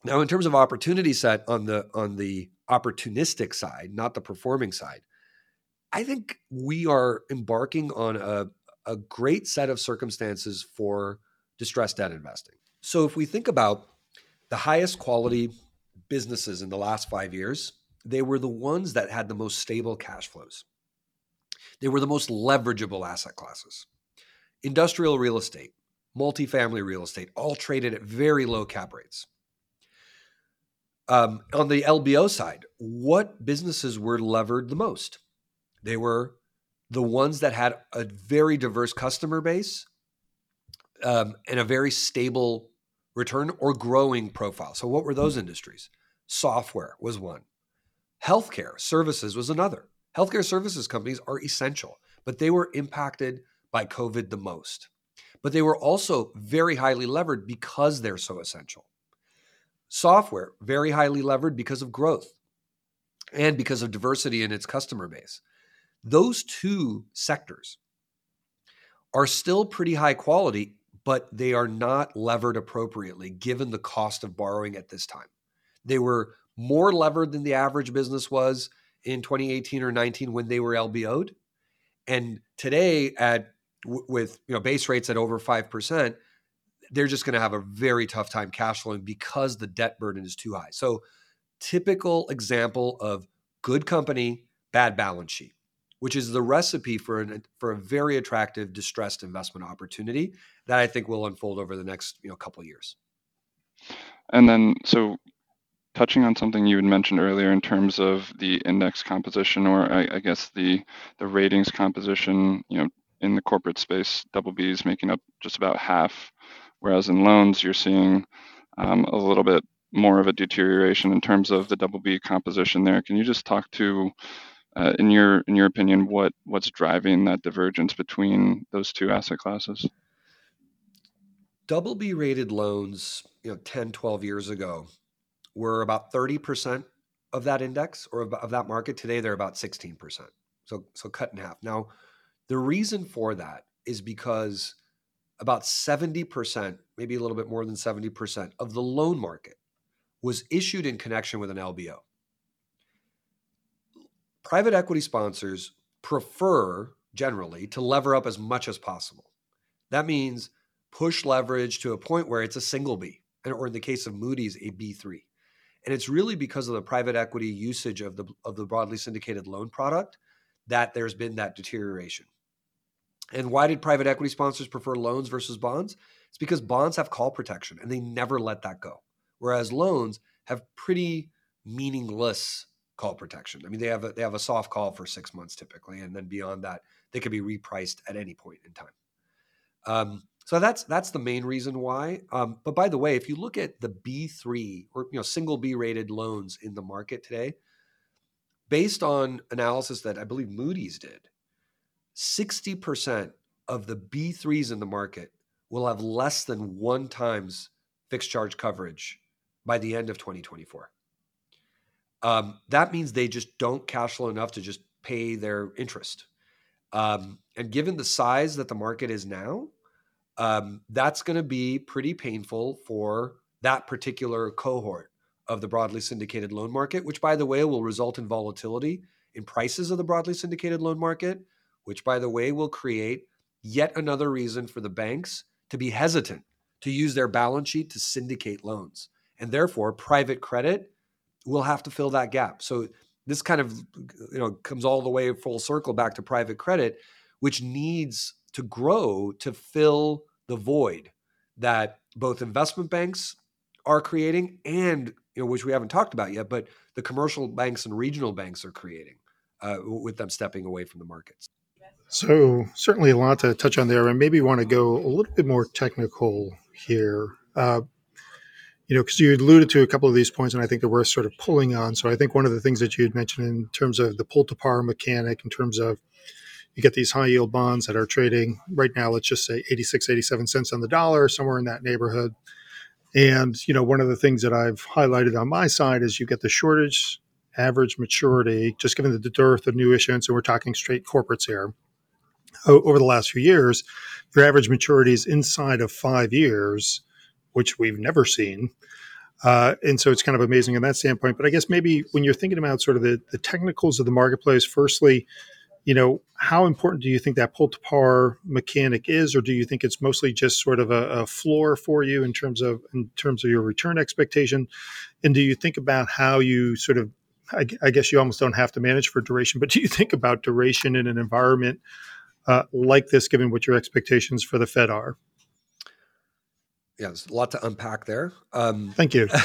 now, in terms of opportunity set on the on the opportunistic side, not the performing side, I think we are embarking on a, a great set of circumstances for distressed debt investing. So if we think about the highest quality businesses in the last five years, they were the ones that had the most stable cash flows. They were the most leverageable asset classes. Industrial real estate, multifamily real estate, all traded at very low cap rates. Um, on the LBO side, what businesses were levered the most? They were the ones that had a very diverse customer base um, and a very stable return or growing profile. So, what were those industries? Software was one, healthcare services was another. Healthcare services companies are essential, but they were impacted by COVID the most. But they were also very highly levered because they're so essential. Software, very highly levered because of growth and because of diversity in its customer base. Those two sectors are still pretty high quality but they are not levered appropriately given the cost of borrowing at this time. They were more levered than the average business was in 2018 or 19 when they were LBO'd. And today at with you know base rates at over 5%, they're just going to have a very tough time cash flowing because the debt burden is too high. So typical example of good company, bad balance sheet which is the recipe for an for a very attractive distressed investment opportunity that I think will unfold over the next you know couple years. And then so touching on something you had mentioned earlier in terms of the index composition or I, I guess the the ratings composition, you know, in the corporate space, double B's making up just about half, whereas in loans you're seeing um, a little bit more of a deterioration in terms of the double B composition there. Can you just talk to uh, in your in your opinion, what what's driving that divergence between those two asset classes? Double B rated loans, you know, 10, 12 years ago were about 30% of that index or of that market. Today they're about 16%. So so cut in half. Now, the reason for that is because about 70%, maybe a little bit more than 70% of the loan market was issued in connection with an LBO private equity sponsors prefer generally to lever up as much as possible. That means push leverage to a point where it's a single B, or in the case of Moody's, a B3. And it's really because of the private equity usage of the of the broadly syndicated loan product that there's been that deterioration. And why did private equity sponsors prefer loans versus bonds? It's because bonds have call protection and they never let that go. Whereas loans have pretty meaningless call protection. I mean, they have a, they have a soft call for six months typically, and then beyond that, they can be repriced at any point in time. Um, so that's that's the main reason why. Um, but by the way, if you look at the B three or you know single B rated loans in the market today, based on analysis that I believe Moody's did, sixty percent of the B threes in the market will have less than one times fixed charge coverage by the end of 2024. Um, that means they just don't cash flow enough to just pay their interest. Um, and given the size that the market is now, um, that's going to be pretty painful for that particular cohort of the broadly syndicated loan market, which, by the way, will result in volatility in prices of the broadly syndicated loan market, which, by the way, will create yet another reason for the banks to be hesitant to use their balance sheet to syndicate loans. And therefore, private credit will have to fill that gap. So this kind of you know comes all the way full circle back to private credit, which needs to grow to fill the void that both investment banks are creating and you know which we haven't talked about yet, but the commercial banks and regional banks are creating uh, with them stepping away from the markets. So certainly a lot to touch on there, and maybe want to go a little bit more technical here. Uh, you know, because you alluded to a couple of these points, and I think they're worth sort of pulling on. So I think one of the things that you had mentioned in terms of the pull to par mechanic, in terms of you get these high yield bonds that are trading right now, let's just say 86, 87 cents on the dollar, somewhere in that neighborhood. And, you know, one of the things that I've highlighted on my side is you get the shortage average maturity, just given the dearth of new issuance, and we're talking straight corporates here. Over the last few years, your average maturity is inside of five years, which we've never seen. Uh, and so it's kind of amazing in that standpoint. But I guess maybe when you're thinking about sort of the, the technicals of the marketplace, firstly, you know, how important do you think that pull to par mechanic is, or do you think it's mostly just sort of a, a, floor for you in terms of in terms of your return expectation? And do you think about how you sort of, I, I guess you almost don't have to manage for duration, but do you think about duration in an environment uh, like this, given what your expectations for the Fed are? Yeah, there's a lot to unpack there. Um, Thank you. okay,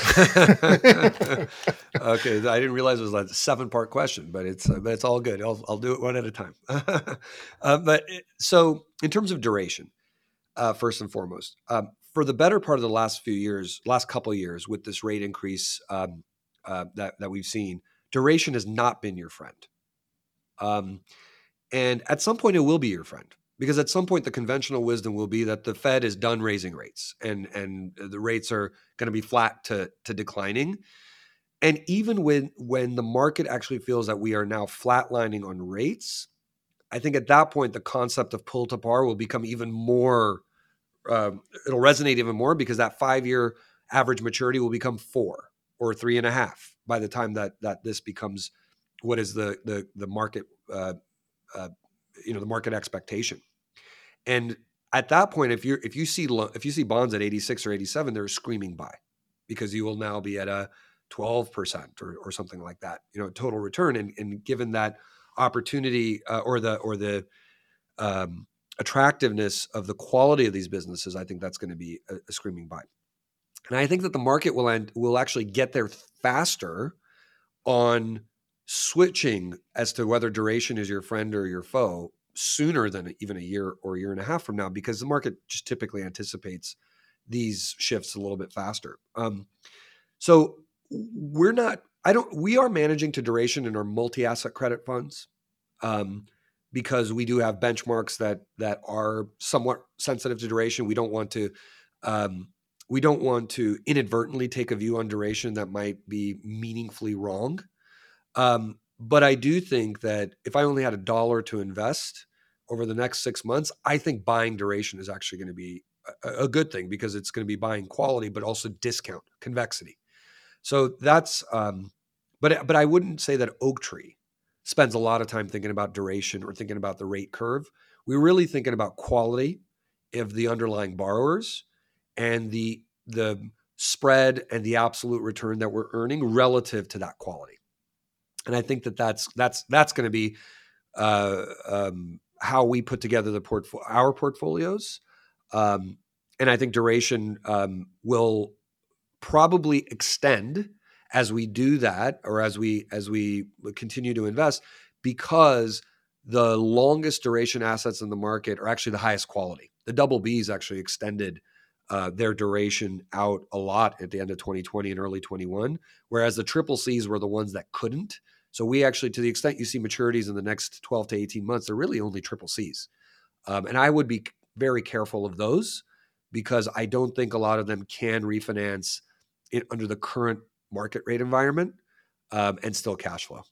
I didn't realize it was like a seven part question, but it's uh, but it's all good. I'll I'll do it one at a time. uh, but it, so in terms of duration, uh, first and foremost, um, for the better part of the last few years, last couple years, with this rate increase um, uh, that that we've seen, duration has not been your friend. Um, and at some point, it will be your friend because at some point the conventional wisdom will be that the Fed is done raising rates and and the rates are going to be flat to to declining. And even when when the market actually feels that we are now flatlining on rates, I think at that point the concept of pull to par will become even more. Uh, it'll resonate even more because that five year average maturity will become four or three and a half by the time that that this becomes what is the the the market uh, uh, you know the market expectation. And at that point, if you if you see if you see bonds at 86 or 87, they're screaming buy because you will now be at a 12% or, or something like that, you know, total return. And, and given that opportunity uh, or the or the um, attractiveness of the quality of these businesses, I think that's going to be a, a screaming buy. And I think that the market will end will actually get there faster on switching as to whether duration is your friend or your foe sooner than even a year or a year and a half from now because the market just typically anticipates these shifts a little bit faster. Um, so we're not. I don't. We are managing to duration in our multi-asset credit funds um, because we do have benchmarks that that are somewhat sensitive to duration. We don't want to. Um, we don't want to inadvertently take a view on duration that might be meaningfully wrong. Um, but I do think that if I only had a dollar to invest over the next six months, I think buying duration is actually going to be a, a good thing because it's going to be buying quality, but also discount convexity. So that's, um, but but I wouldn't say that Oaktree spends a lot of time thinking about duration or thinking about the rate curve. We're really thinking about quality of the underlying borrowers and the the spread and the absolute return that we're earning relative to that quality. And I think that that's that's that's going to be uh, um, how we put together the portfolio, our portfolios. Um, and I think duration um, will probably extend as we do that, or as we as we continue to invest, because the longest duration assets in the market are actually the highest quality. The double Bs actually extended uh, their duration out a lot at the end of 2020 and early 21, whereas the triple Cs were the ones that couldn't. So we actually, to the extent you see maturities in the next 12 to 18 months, they're really only triple Cs. Um, and I would be very careful of those because I don't think a lot of them can refinance under the current market rate environment um, and still cash flow.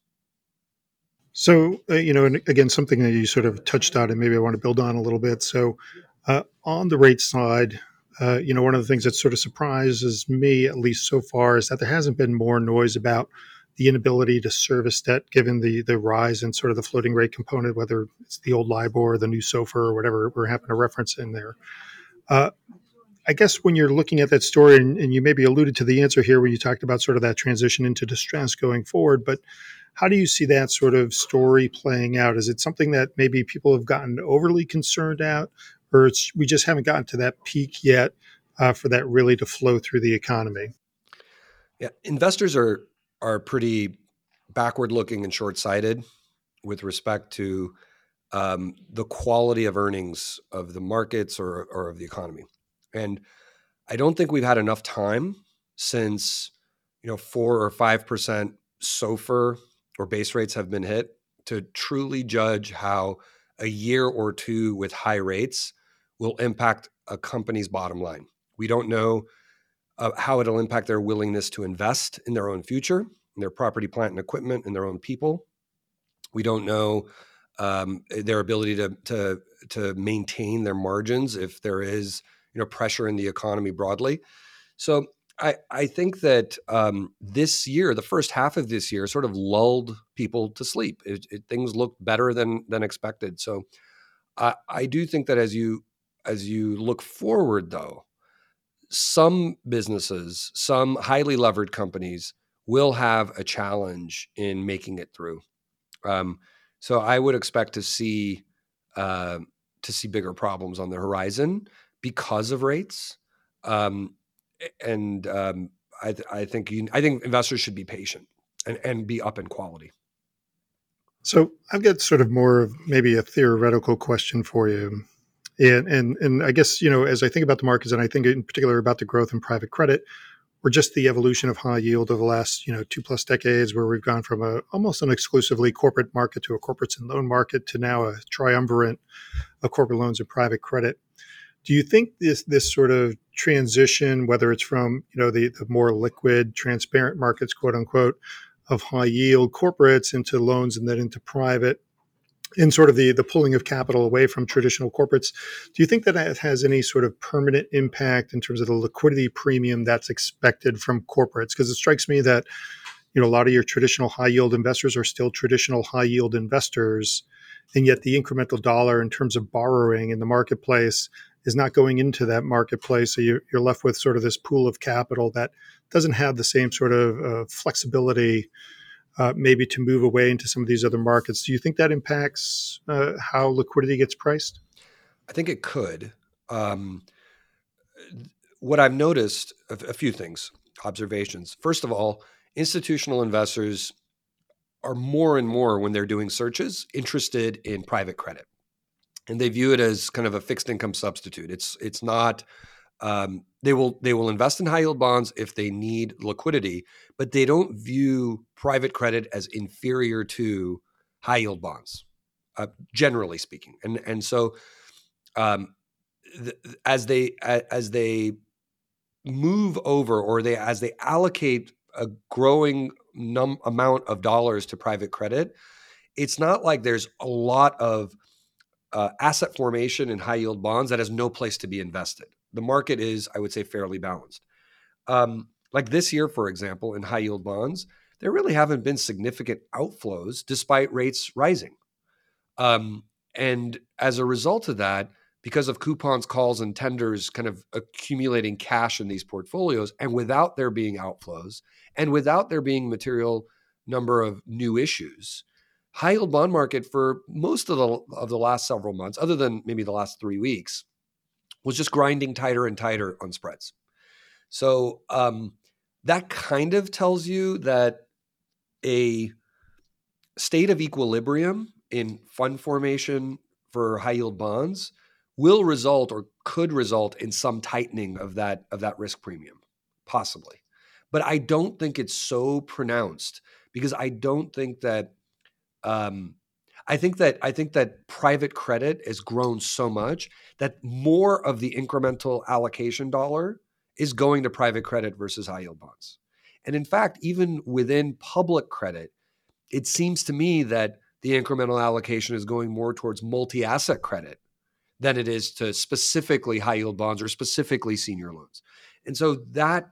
So, uh, you know, and again, something that you sort of touched on, and maybe I want to build on a little bit. So, uh, on the rate side, uh, you know, one of the things that sort of surprises me, at least so far, is that there hasn't been more noise about the inability to service debt given the the rise in sort of the floating rate component, whether it's the old LIBOR or the new SOFR or whatever we're having to reference in there. Uh, I guess when you're looking at that story, and, and, you maybe alluded to the answer here when you talked about sort of that transition into distress going forward, but how do you see that sort of story playing out? Is it something that maybe people have gotten overly concerned at, or we just haven't gotten to that peak yet uh, for that really to flow through the economy? Yeah, investors are are pretty backward looking and short sighted with respect to um, the quality of earnings of the markets or, or of the economy. And I don't think we've had enough time since you know four or five percent SOFR or base rates have been hit to truly judge how a year or two with high rates will impact a company's bottom line. We don't know uh, how it'll impact their willingness to invest in their own future, in their property, plant, and equipment, and their own people. We don't know um, their ability to to to maintain their margins if there is you know pressure in the economy broadly. So I I think that um, this year, the first half of this year, sort of lulled people to sleep. It, it, things looked better than than expected. So I, I do think that as you as you look forward, though, some businesses, some highly levered companies will have a challenge in making it through. Um, so I would expect to see uh, to see bigger problems on the horizon because of rates. Um, and um, I, th- I, think you, I think investors should be patient and, and be up in quality. So I've got sort of more of maybe a theoretical question for you. And, and and I guess you know as I think about the markets and I think in particular about the growth in private credit, or just the evolution of high yield over the last you know two plus decades, where we've gone from a almost an exclusively corporate market to a corporates and loan market to now a triumvirate of corporate loans and private credit. Do you think this this sort of transition, whether it's from you know the, the more liquid, transparent markets, quote unquote, of high yield corporates into loans and then into private, in sort of the the pulling of capital away from traditional corporates, do you think that it has any sort of permanent impact in terms of the liquidity premium that's expected from corporates? Because it strikes me that you know a lot of your traditional high yield investors are still traditional high yield investors and yet the incremental dollar in terms of borrowing in the marketplace is not going into that marketplace. So you're, you're left with sort of this pool of capital that doesn't have the same sort of uh, flexibility, uh, maybe to move away into some of these other markets. Do you think that impacts uh, how liquidity gets priced? I think it could. Um, what I've noticed, a, a few things, observations. First of all, institutional investors are more and more when they're doing searches interested in private credit and they view it as kind of a fixed income substitute. It's it's not. Um, they will they will invest in high yield bonds if they need liquidity, but they don't view private credit as inferior to high yield bonds, uh, generally speaking. And and so, um, th- as they as they move over or they as they allocate a growing num- amount of dollars to private credit, it's not like there's a lot of uh, asset formation in high yield bonds that has no place to be invested. The market is, I would say, fairly balanced. Um, like this year, for example, in high yield bonds, there really haven't been significant outflows despite rates rising. Um, and as a result of that, because of coupons, calls, and tenders kind of accumulating cash in these portfolios, and without there being outflows, and without there being material number of new issues, high yield bond market for most of the of the last several months, other than maybe the last three weeks, was just grinding tighter and tighter on spreads. So um, that kind of tells you that a state of equilibrium in fund formation for high yield bonds will result or could result in some tightening of that of that risk premium possibly but i don't think it's so pronounced because i don't think that um, i think that i think that private credit has grown so much that more of the incremental allocation dollar is going to private credit versus high yield bonds and in fact even within public credit it seems to me that the incremental allocation is going more towards multi asset credit than it is to specifically high yield bonds or specifically senior loans. And so that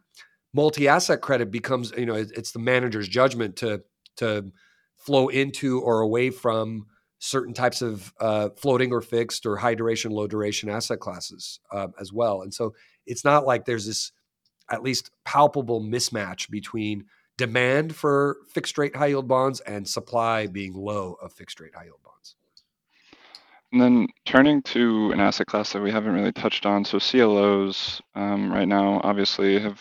multi asset credit becomes, you know, it's the manager's judgment to to flow into or away from certain types of uh, floating or fixed or high duration, low duration asset classes uh, as well. And so it's not like there's this at least palpable mismatch between demand for fixed rate high yield bonds and supply being low of fixed rate high yield bonds. And then turning to an asset class that we haven't really touched on, so CLOs um, right now obviously have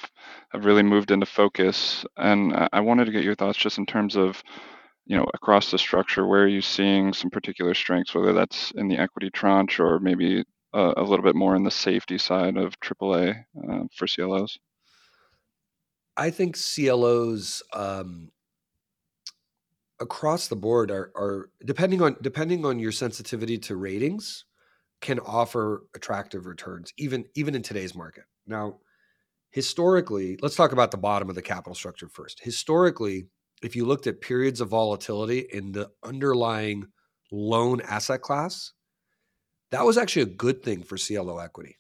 have really moved into focus, and I wanted to get your thoughts just in terms of, you know, across the structure, where are you seeing some particular strengths, whether that's in the equity tranche or maybe a, a little bit more in the safety side of AAA uh, for CLOs. I think CLOs um, across the board are, are depending on depending on your sensitivity to ratings can offer attractive returns even even in today's market. Now, historically, let's talk about the bottom of the capital structure first. Historically, if you looked at periods of volatility in the underlying loan asset class, that was actually a good thing for CLO equity.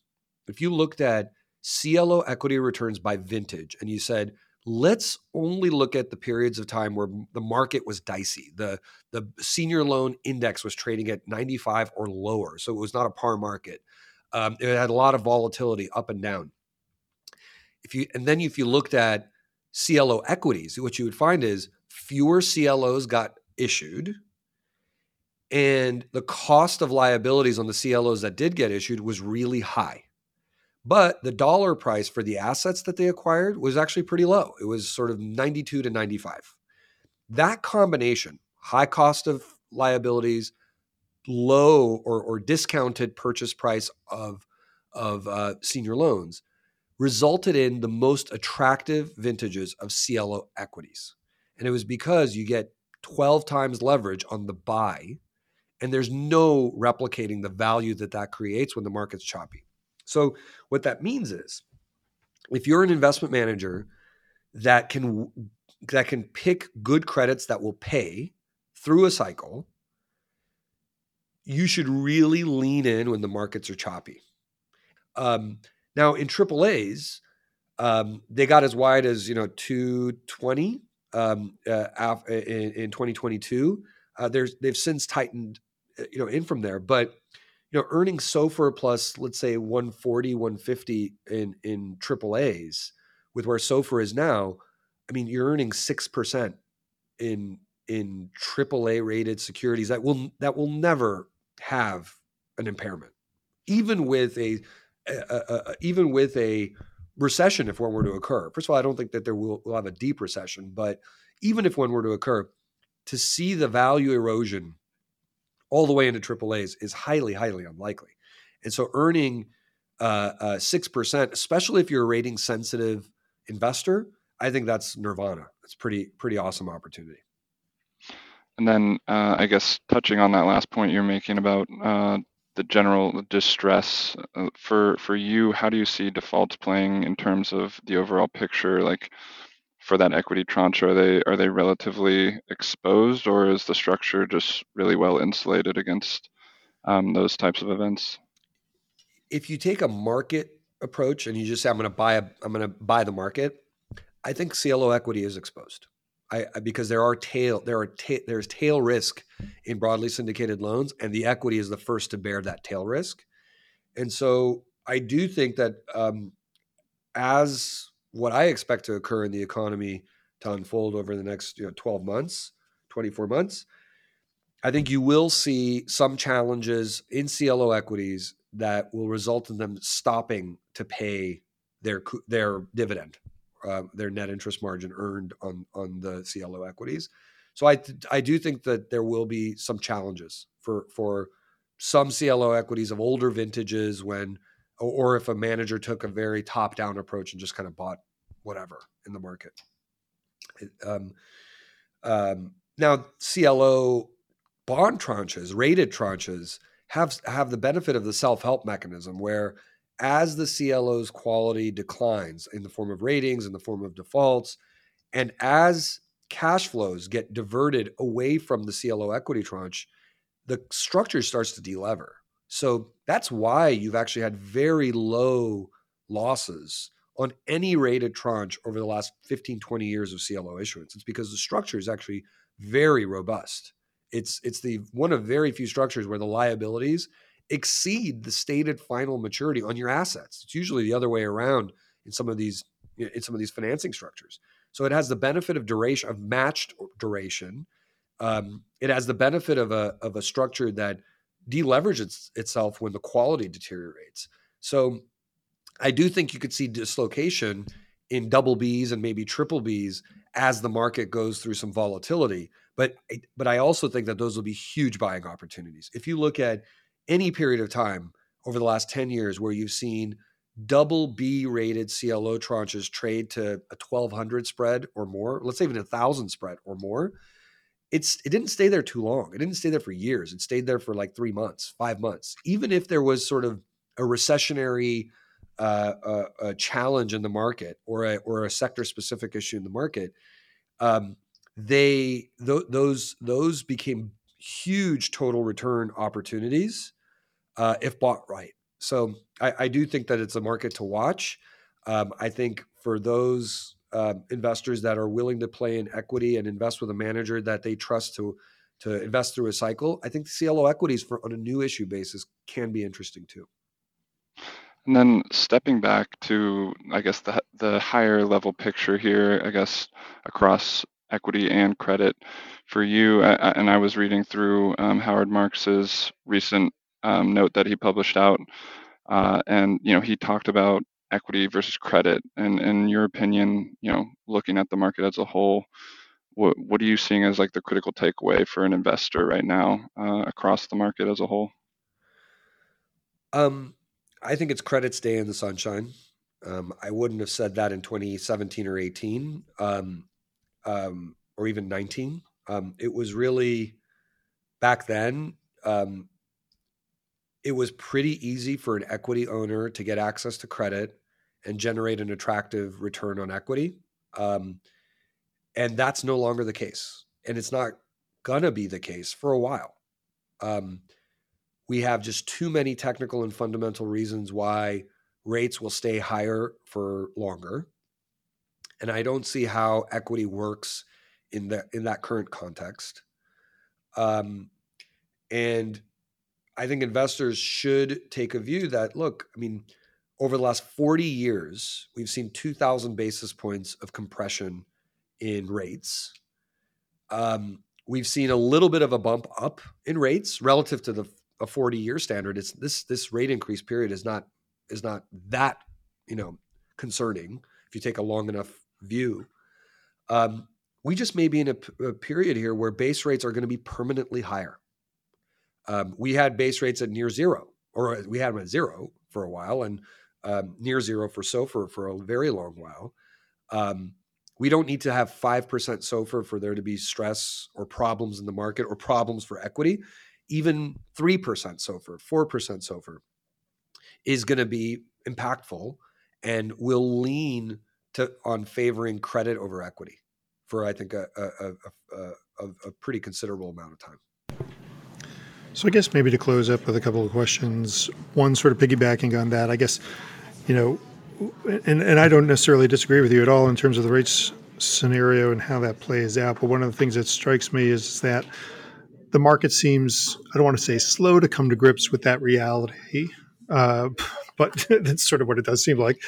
If you looked at CLO equity returns by vintage, and you said, let's only look at the periods of time where the market was dicey. The, the senior loan index was trading at 95 or lower. So it was not a par market. Um, it had a lot of volatility up and down. If you and then if you looked at CLO equities, what you would find is fewer CLOs got issued, and the cost of liabilities on the CLOs that did get issued was really high. But the dollar price for the assets that they acquired was actually pretty low. It was sort of 92 to 95. That combination, high cost of liabilities, low or, or discounted purchase price of, of uh, senior loans, resulted in the most attractive vintages of CLO equities. And it was because you get 12 times leverage on the buy, and there's no replicating the value that that creates when the market's choppy. So what that means is if you're an investment manager that can that can pick good credits that will pay through a cycle, you should really lean in when the markets are choppy. Um, now in AAA's, um, they got as wide as you know 220 um, uh, in, in 2022. Uh, there's they've since tightened uh, you know in from there, but you know, earning SOFR plus, let's say 140, 150 in, in triple A's with where SOFR is now, I mean, you're earning 6% in, in triple A rated securities that will, that will never have an impairment, even with a, a, a, a even with a recession, if one were to occur. First of all, I don't think that there will, will have a deep recession, but even if one were to occur, to see the value erosion all the way into triple A's is highly, highly unlikely. And so earning uh, uh, 6%, especially if you're a rating sensitive investor, I think that's nirvana. It's pretty, pretty awesome opportunity. And then uh, I guess touching on that last point you're making about uh, the general distress uh, for for you, how do you see defaults playing in terms of the overall picture? Like for that equity tranche, are they are they relatively exposed, or is the structure just really well insulated against um, those types of events? If you take a market approach and you just say I'm going to buy a I'm going to buy the market, I think CLO equity is exposed. I, because there are tail there are ta- there's tail risk in broadly syndicated loans, and the equity is the first to bear that tail risk. And so I do think that um, as what I expect to occur in the economy to unfold over the next you know, 12 months, 24 months, I think you will see some challenges in CLO equities that will result in them stopping to pay their their dividend, uh, their net interest margin earned on on the CLO equities. So I I do think that there will be some challenges for for some CLO equities of older vintages when or if a manager took a very top down approach and just kind of bought whatever in the market. Um, um, now CLO bond tranches, rated tranches have have the benefit of the self-help mechanism where as the CLO's quality declines in the form of ratings in the form of defaults and as cash flows get diverted away from the CLO equity tranche the structure starts to delever so that's why you've actually had very low losses on any rated tranche over the last 15 20 years of CLO issuance it's because the structure is actually very robust it's it's the one of very few structures where the liabilities exceed the stated final maturity on your assets. It's usually the other way around in some of these in some of these financing structures. So it has the benefit of duration of matched duration. Um, it has the benefit of a of a structure that deleverages itself when the quality deteriorates. So I do think you could see dislocation in double Bs and maybe triple Bs as the market goes through some volatility. But but I also think that those will be huge buying opportunities. If you look at any period of time over the last 10 years where you've seen double B rated CLO tranches trade to a 1200 spread or more, let's say even a 1000 spread or more, it's it didn't stay there too long. It didn't stay there for years. It stayed there for like 3 months, 5 months. Even if there was sort of a recessionary uh, a, a, challenge in the market or a, or a sector specific issue in the market, um, they th- those those became huge total return opportunities uh, if bought right. So I, I, do think that it's a market to watch. Um, I think for those uh, investors that are willing to play in equity and invest with a manager that they trust to to invest through a cycle, I think the CLO equities for on a new issue basis can be interesting too. And then stepping back to, I guess, the, the higher level picture here, I guess, across equity and credit for you. I, and I was reading through um, Howard Marks's recent um, note that he published out, uh, and you know he talked about equity versus credit. And in your opinion, you know, looking at the market as a whole, what what are you seeing as like the critical takeaway for an investor right now uh, across the market as a whole? Um, I think it's credit stay in the sunshine. Um, I wouldn't have said that in 2017 or 18. Um, um, or even 19. Um, it was really back then. It was pretty easy for an equity owner to get access to credit and generate an attractive return on equity. Um, and that's no longer the case. And it's not going to be the case for a while. Um, we have just too many technical and fundamental reasons why rates will stay higher for longer and I don't see how equity works in that in that current context. Um, and I think investors should take a view that look, I mean, over the last 40 years, we've seen 2,000 basis points of compression in rates. Um, we've seen a little bit of a bump up in rates relative to the a 40 year standard. It's this this rate increase period is not is not that you know concerning if you take a long enough view. Um, we just may be in a, period here where base rates are going to be permanently higher. Um, we had base rates at near zero, or we had them at zero for a while, and um, near zero for SOFR for a very long while. Um, we don't need to have 5% SOFR for there to be stress or problems in the market or problems for equity. Even 3% SOFR, 4% SOFR is going to be impactful and will lean to on favoring credit over equity for I think a a, a, a, a pretty considerable amount of time. So I guess maybe to close up with a couple of questions. One sort of piggybacking on that, I guess, you know, and, and I don't necessarily disagree with you at all in terms of the rates scenario and how that plays out. But one of the things that strikes me is that the market seems, I don't want to say slow to come to grips with that reality, uh, but that's sort of what it does seem like.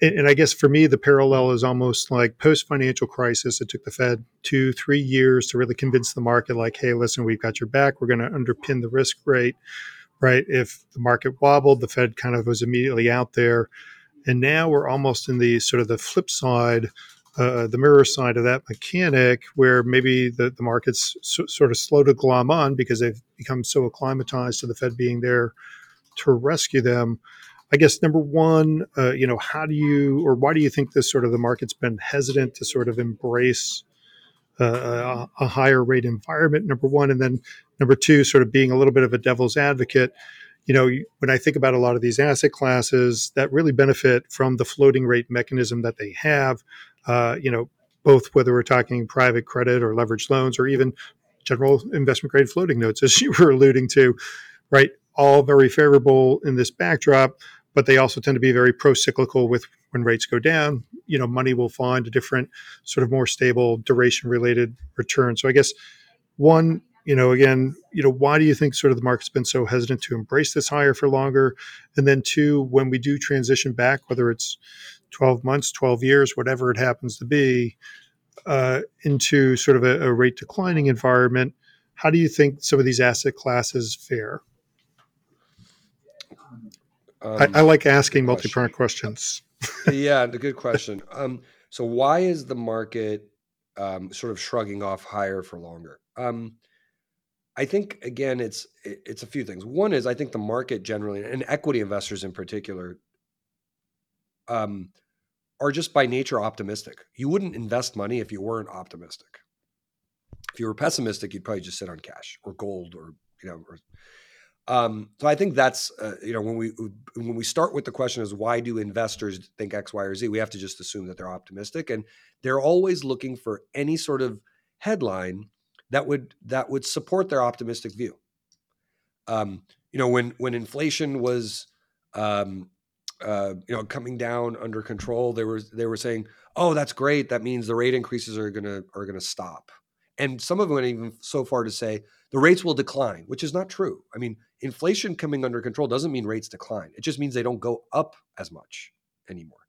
And, and I guess for me, the parallel is almost like post financial crisis. It took the Fed two, three years to really convince the market, like, hey, listen, we've got your back. We're going to underpin the risk rate, right? If the market wobbled, the Fed kind of was immediately out there. And now we're almost in the sort of the flip side uh, the mirror side of that mechanic where maybe the, the market's so, sort of slow to glom on because they've become so acclimatized to the Fed being there to rescue them. I guess number one, uh, you know, how do you or why do you think this sort of the market's been hesitant to sort of embrace uh, a, a higher rate environment? Number one, and then number two, sort of being a little bit of a devil's advocate you know, when I think about a lot of these asset classes that really benefit from the floating rate mechanism that they have, uh, you know, both whether we're talking private credit or leveraged loans or even general investment grade floating notes, as you were alluding to, right? All very favorable in this backdrop, but they also tend to be very pro cyclical with when rates go down, you know, money will find a different sort of more stable duration related return. So I guess one, you know, again, you know, why do you think sort of the market's been so hesitant to embrace this higher for longer? And then two, when we do transition back, whether it's 12 months, 12 years, whatever it happens to be, uh, into sort of a, a, rate declining environment, how do you think some of these asset classes fare? Um, I, I, like asking multi part questions. yeah, the good question. Um, so, why is the market um, sort of shrugging off higher for longer? Um, I think again, it's it's a few things. One is I think the market generally, and equity investors in particular, um, are just by nature optimistic. You wouldn't invest money if you weren't optimistic. If you were pessimistic, you'd probably just sit on cash or gold or you know. Or, um, so I think that's uh, you know when we when we start with the question is why do investors think X, Y, or Z? We have to just assume that they're optimistic, and they're always looking for any sort of headline that would that would support their optimistic view. Um, you know, when when inflation was um, uh, you know coming down under control, they were they were saying, "Oh, that's great. That means the rate increases are gonna are gonna stop." And some of them went even so far to say the rates will decline, which is not true. I mean, inflation coming under control doesn't mean rates decline. It just means they don't go up as much anymore.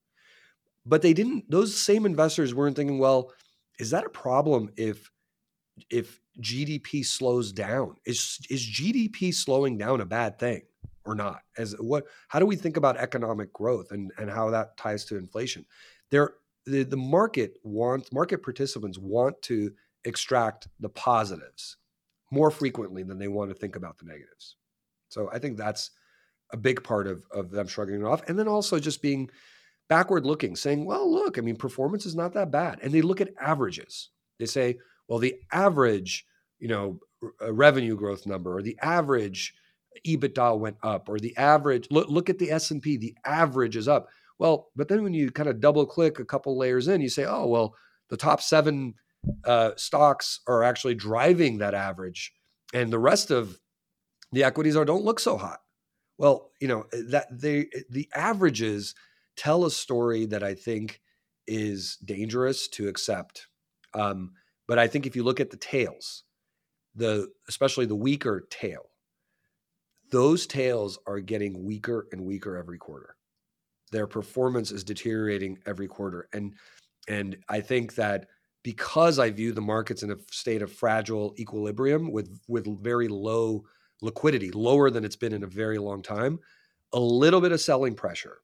But they didn't. Those same investors weren't thinking, well, is that a problem if if GDP slows down. Is is GDP slowing down a bad thing or not? As what how do we think about economic growth and, and how that ties to inflation? There the, the market wants market participants want to extract the positives more frequently than they want to think about the negatives. So I think that's a big part of, of them shrugging it off. And then also just being backward looking, saying, well, look, I mean, performance is not that bad. And they look at averages. They say, well, the average, you know, uh, revenue growth number or the average EBITDA went up or the average look look at the S&P, the average is up. Well, but then when you kind of double click a couple layers in, you say, "Oh, well, the top 7 uh, stocks are actually driving that average and the rest of the equities are don't look so hot." Well, you know, that they the averages tell a story that I think is dangerous to accept. Um, but I think if you look at the tails, the especially the weaker tail, those tails are getting weaker and weaker every quarter. Their performance is deteriorating every quarter. And and I think that because I view the markets in a state of fragile equilibrium with with very low liquidity, lower than it's been in a very long time, a little bit of selling pressure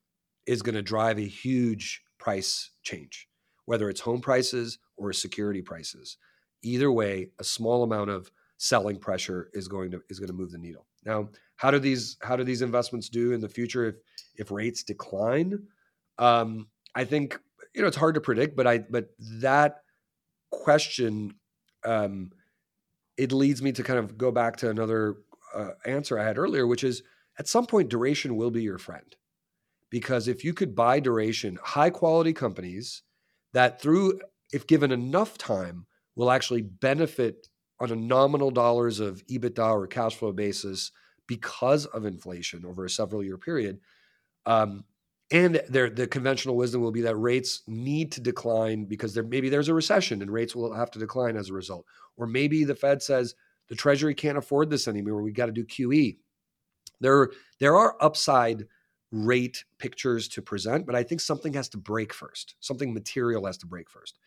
is going to drive a huge price change whether it's home prices or security prices. Either way, a small amount of selling pressure is going to is going to move the needle. Now, how do these how do these investments do in the future if if rates decline? Um, I think you know it's hard to predict, but I but that question um, it leads me to kind of go back to another uh, answer I had earlier, which is at some point duration will be your friend because if you could buy duration, high quality companies that through, if given enough time, will actually benefit on a nominal dollars of EBITDA or cash flow basis because of inflation over a several year period. Um, and there, the conventional wisdom will be that rates need to decline because there maybe there's a recession and rates will have to decline as a result. Or maybe the Fed says the Treasury can't afford this anymore. we've got to do QE. There, there are upside rate pictures to present, but I think something has to break first. Something material has to break first.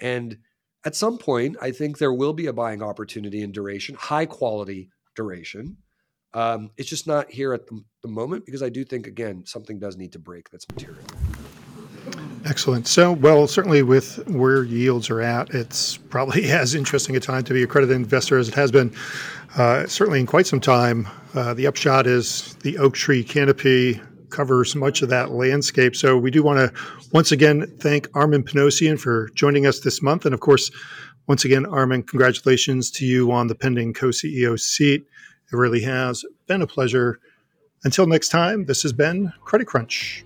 And at some point, I think there will be a buying opportunity in duration, high quality duration. Um, it's just not here at the, the moment because I do think, again, something does need to break that's material. Excellent. So, well, certainly with where yields are at, it's probably as interesting a time to be a credit investor as it has been, uh, certainly in quite some time. Uh, the upshot is the oak tree canopy covers much of that landscape. So, we do want to once again thank Armen Panossian for joining us this month. And of course, once again, Armen, congratulations to you on the pending co CEO seat. It really has been a pleasure. Until next time, this has been Credit Crunch.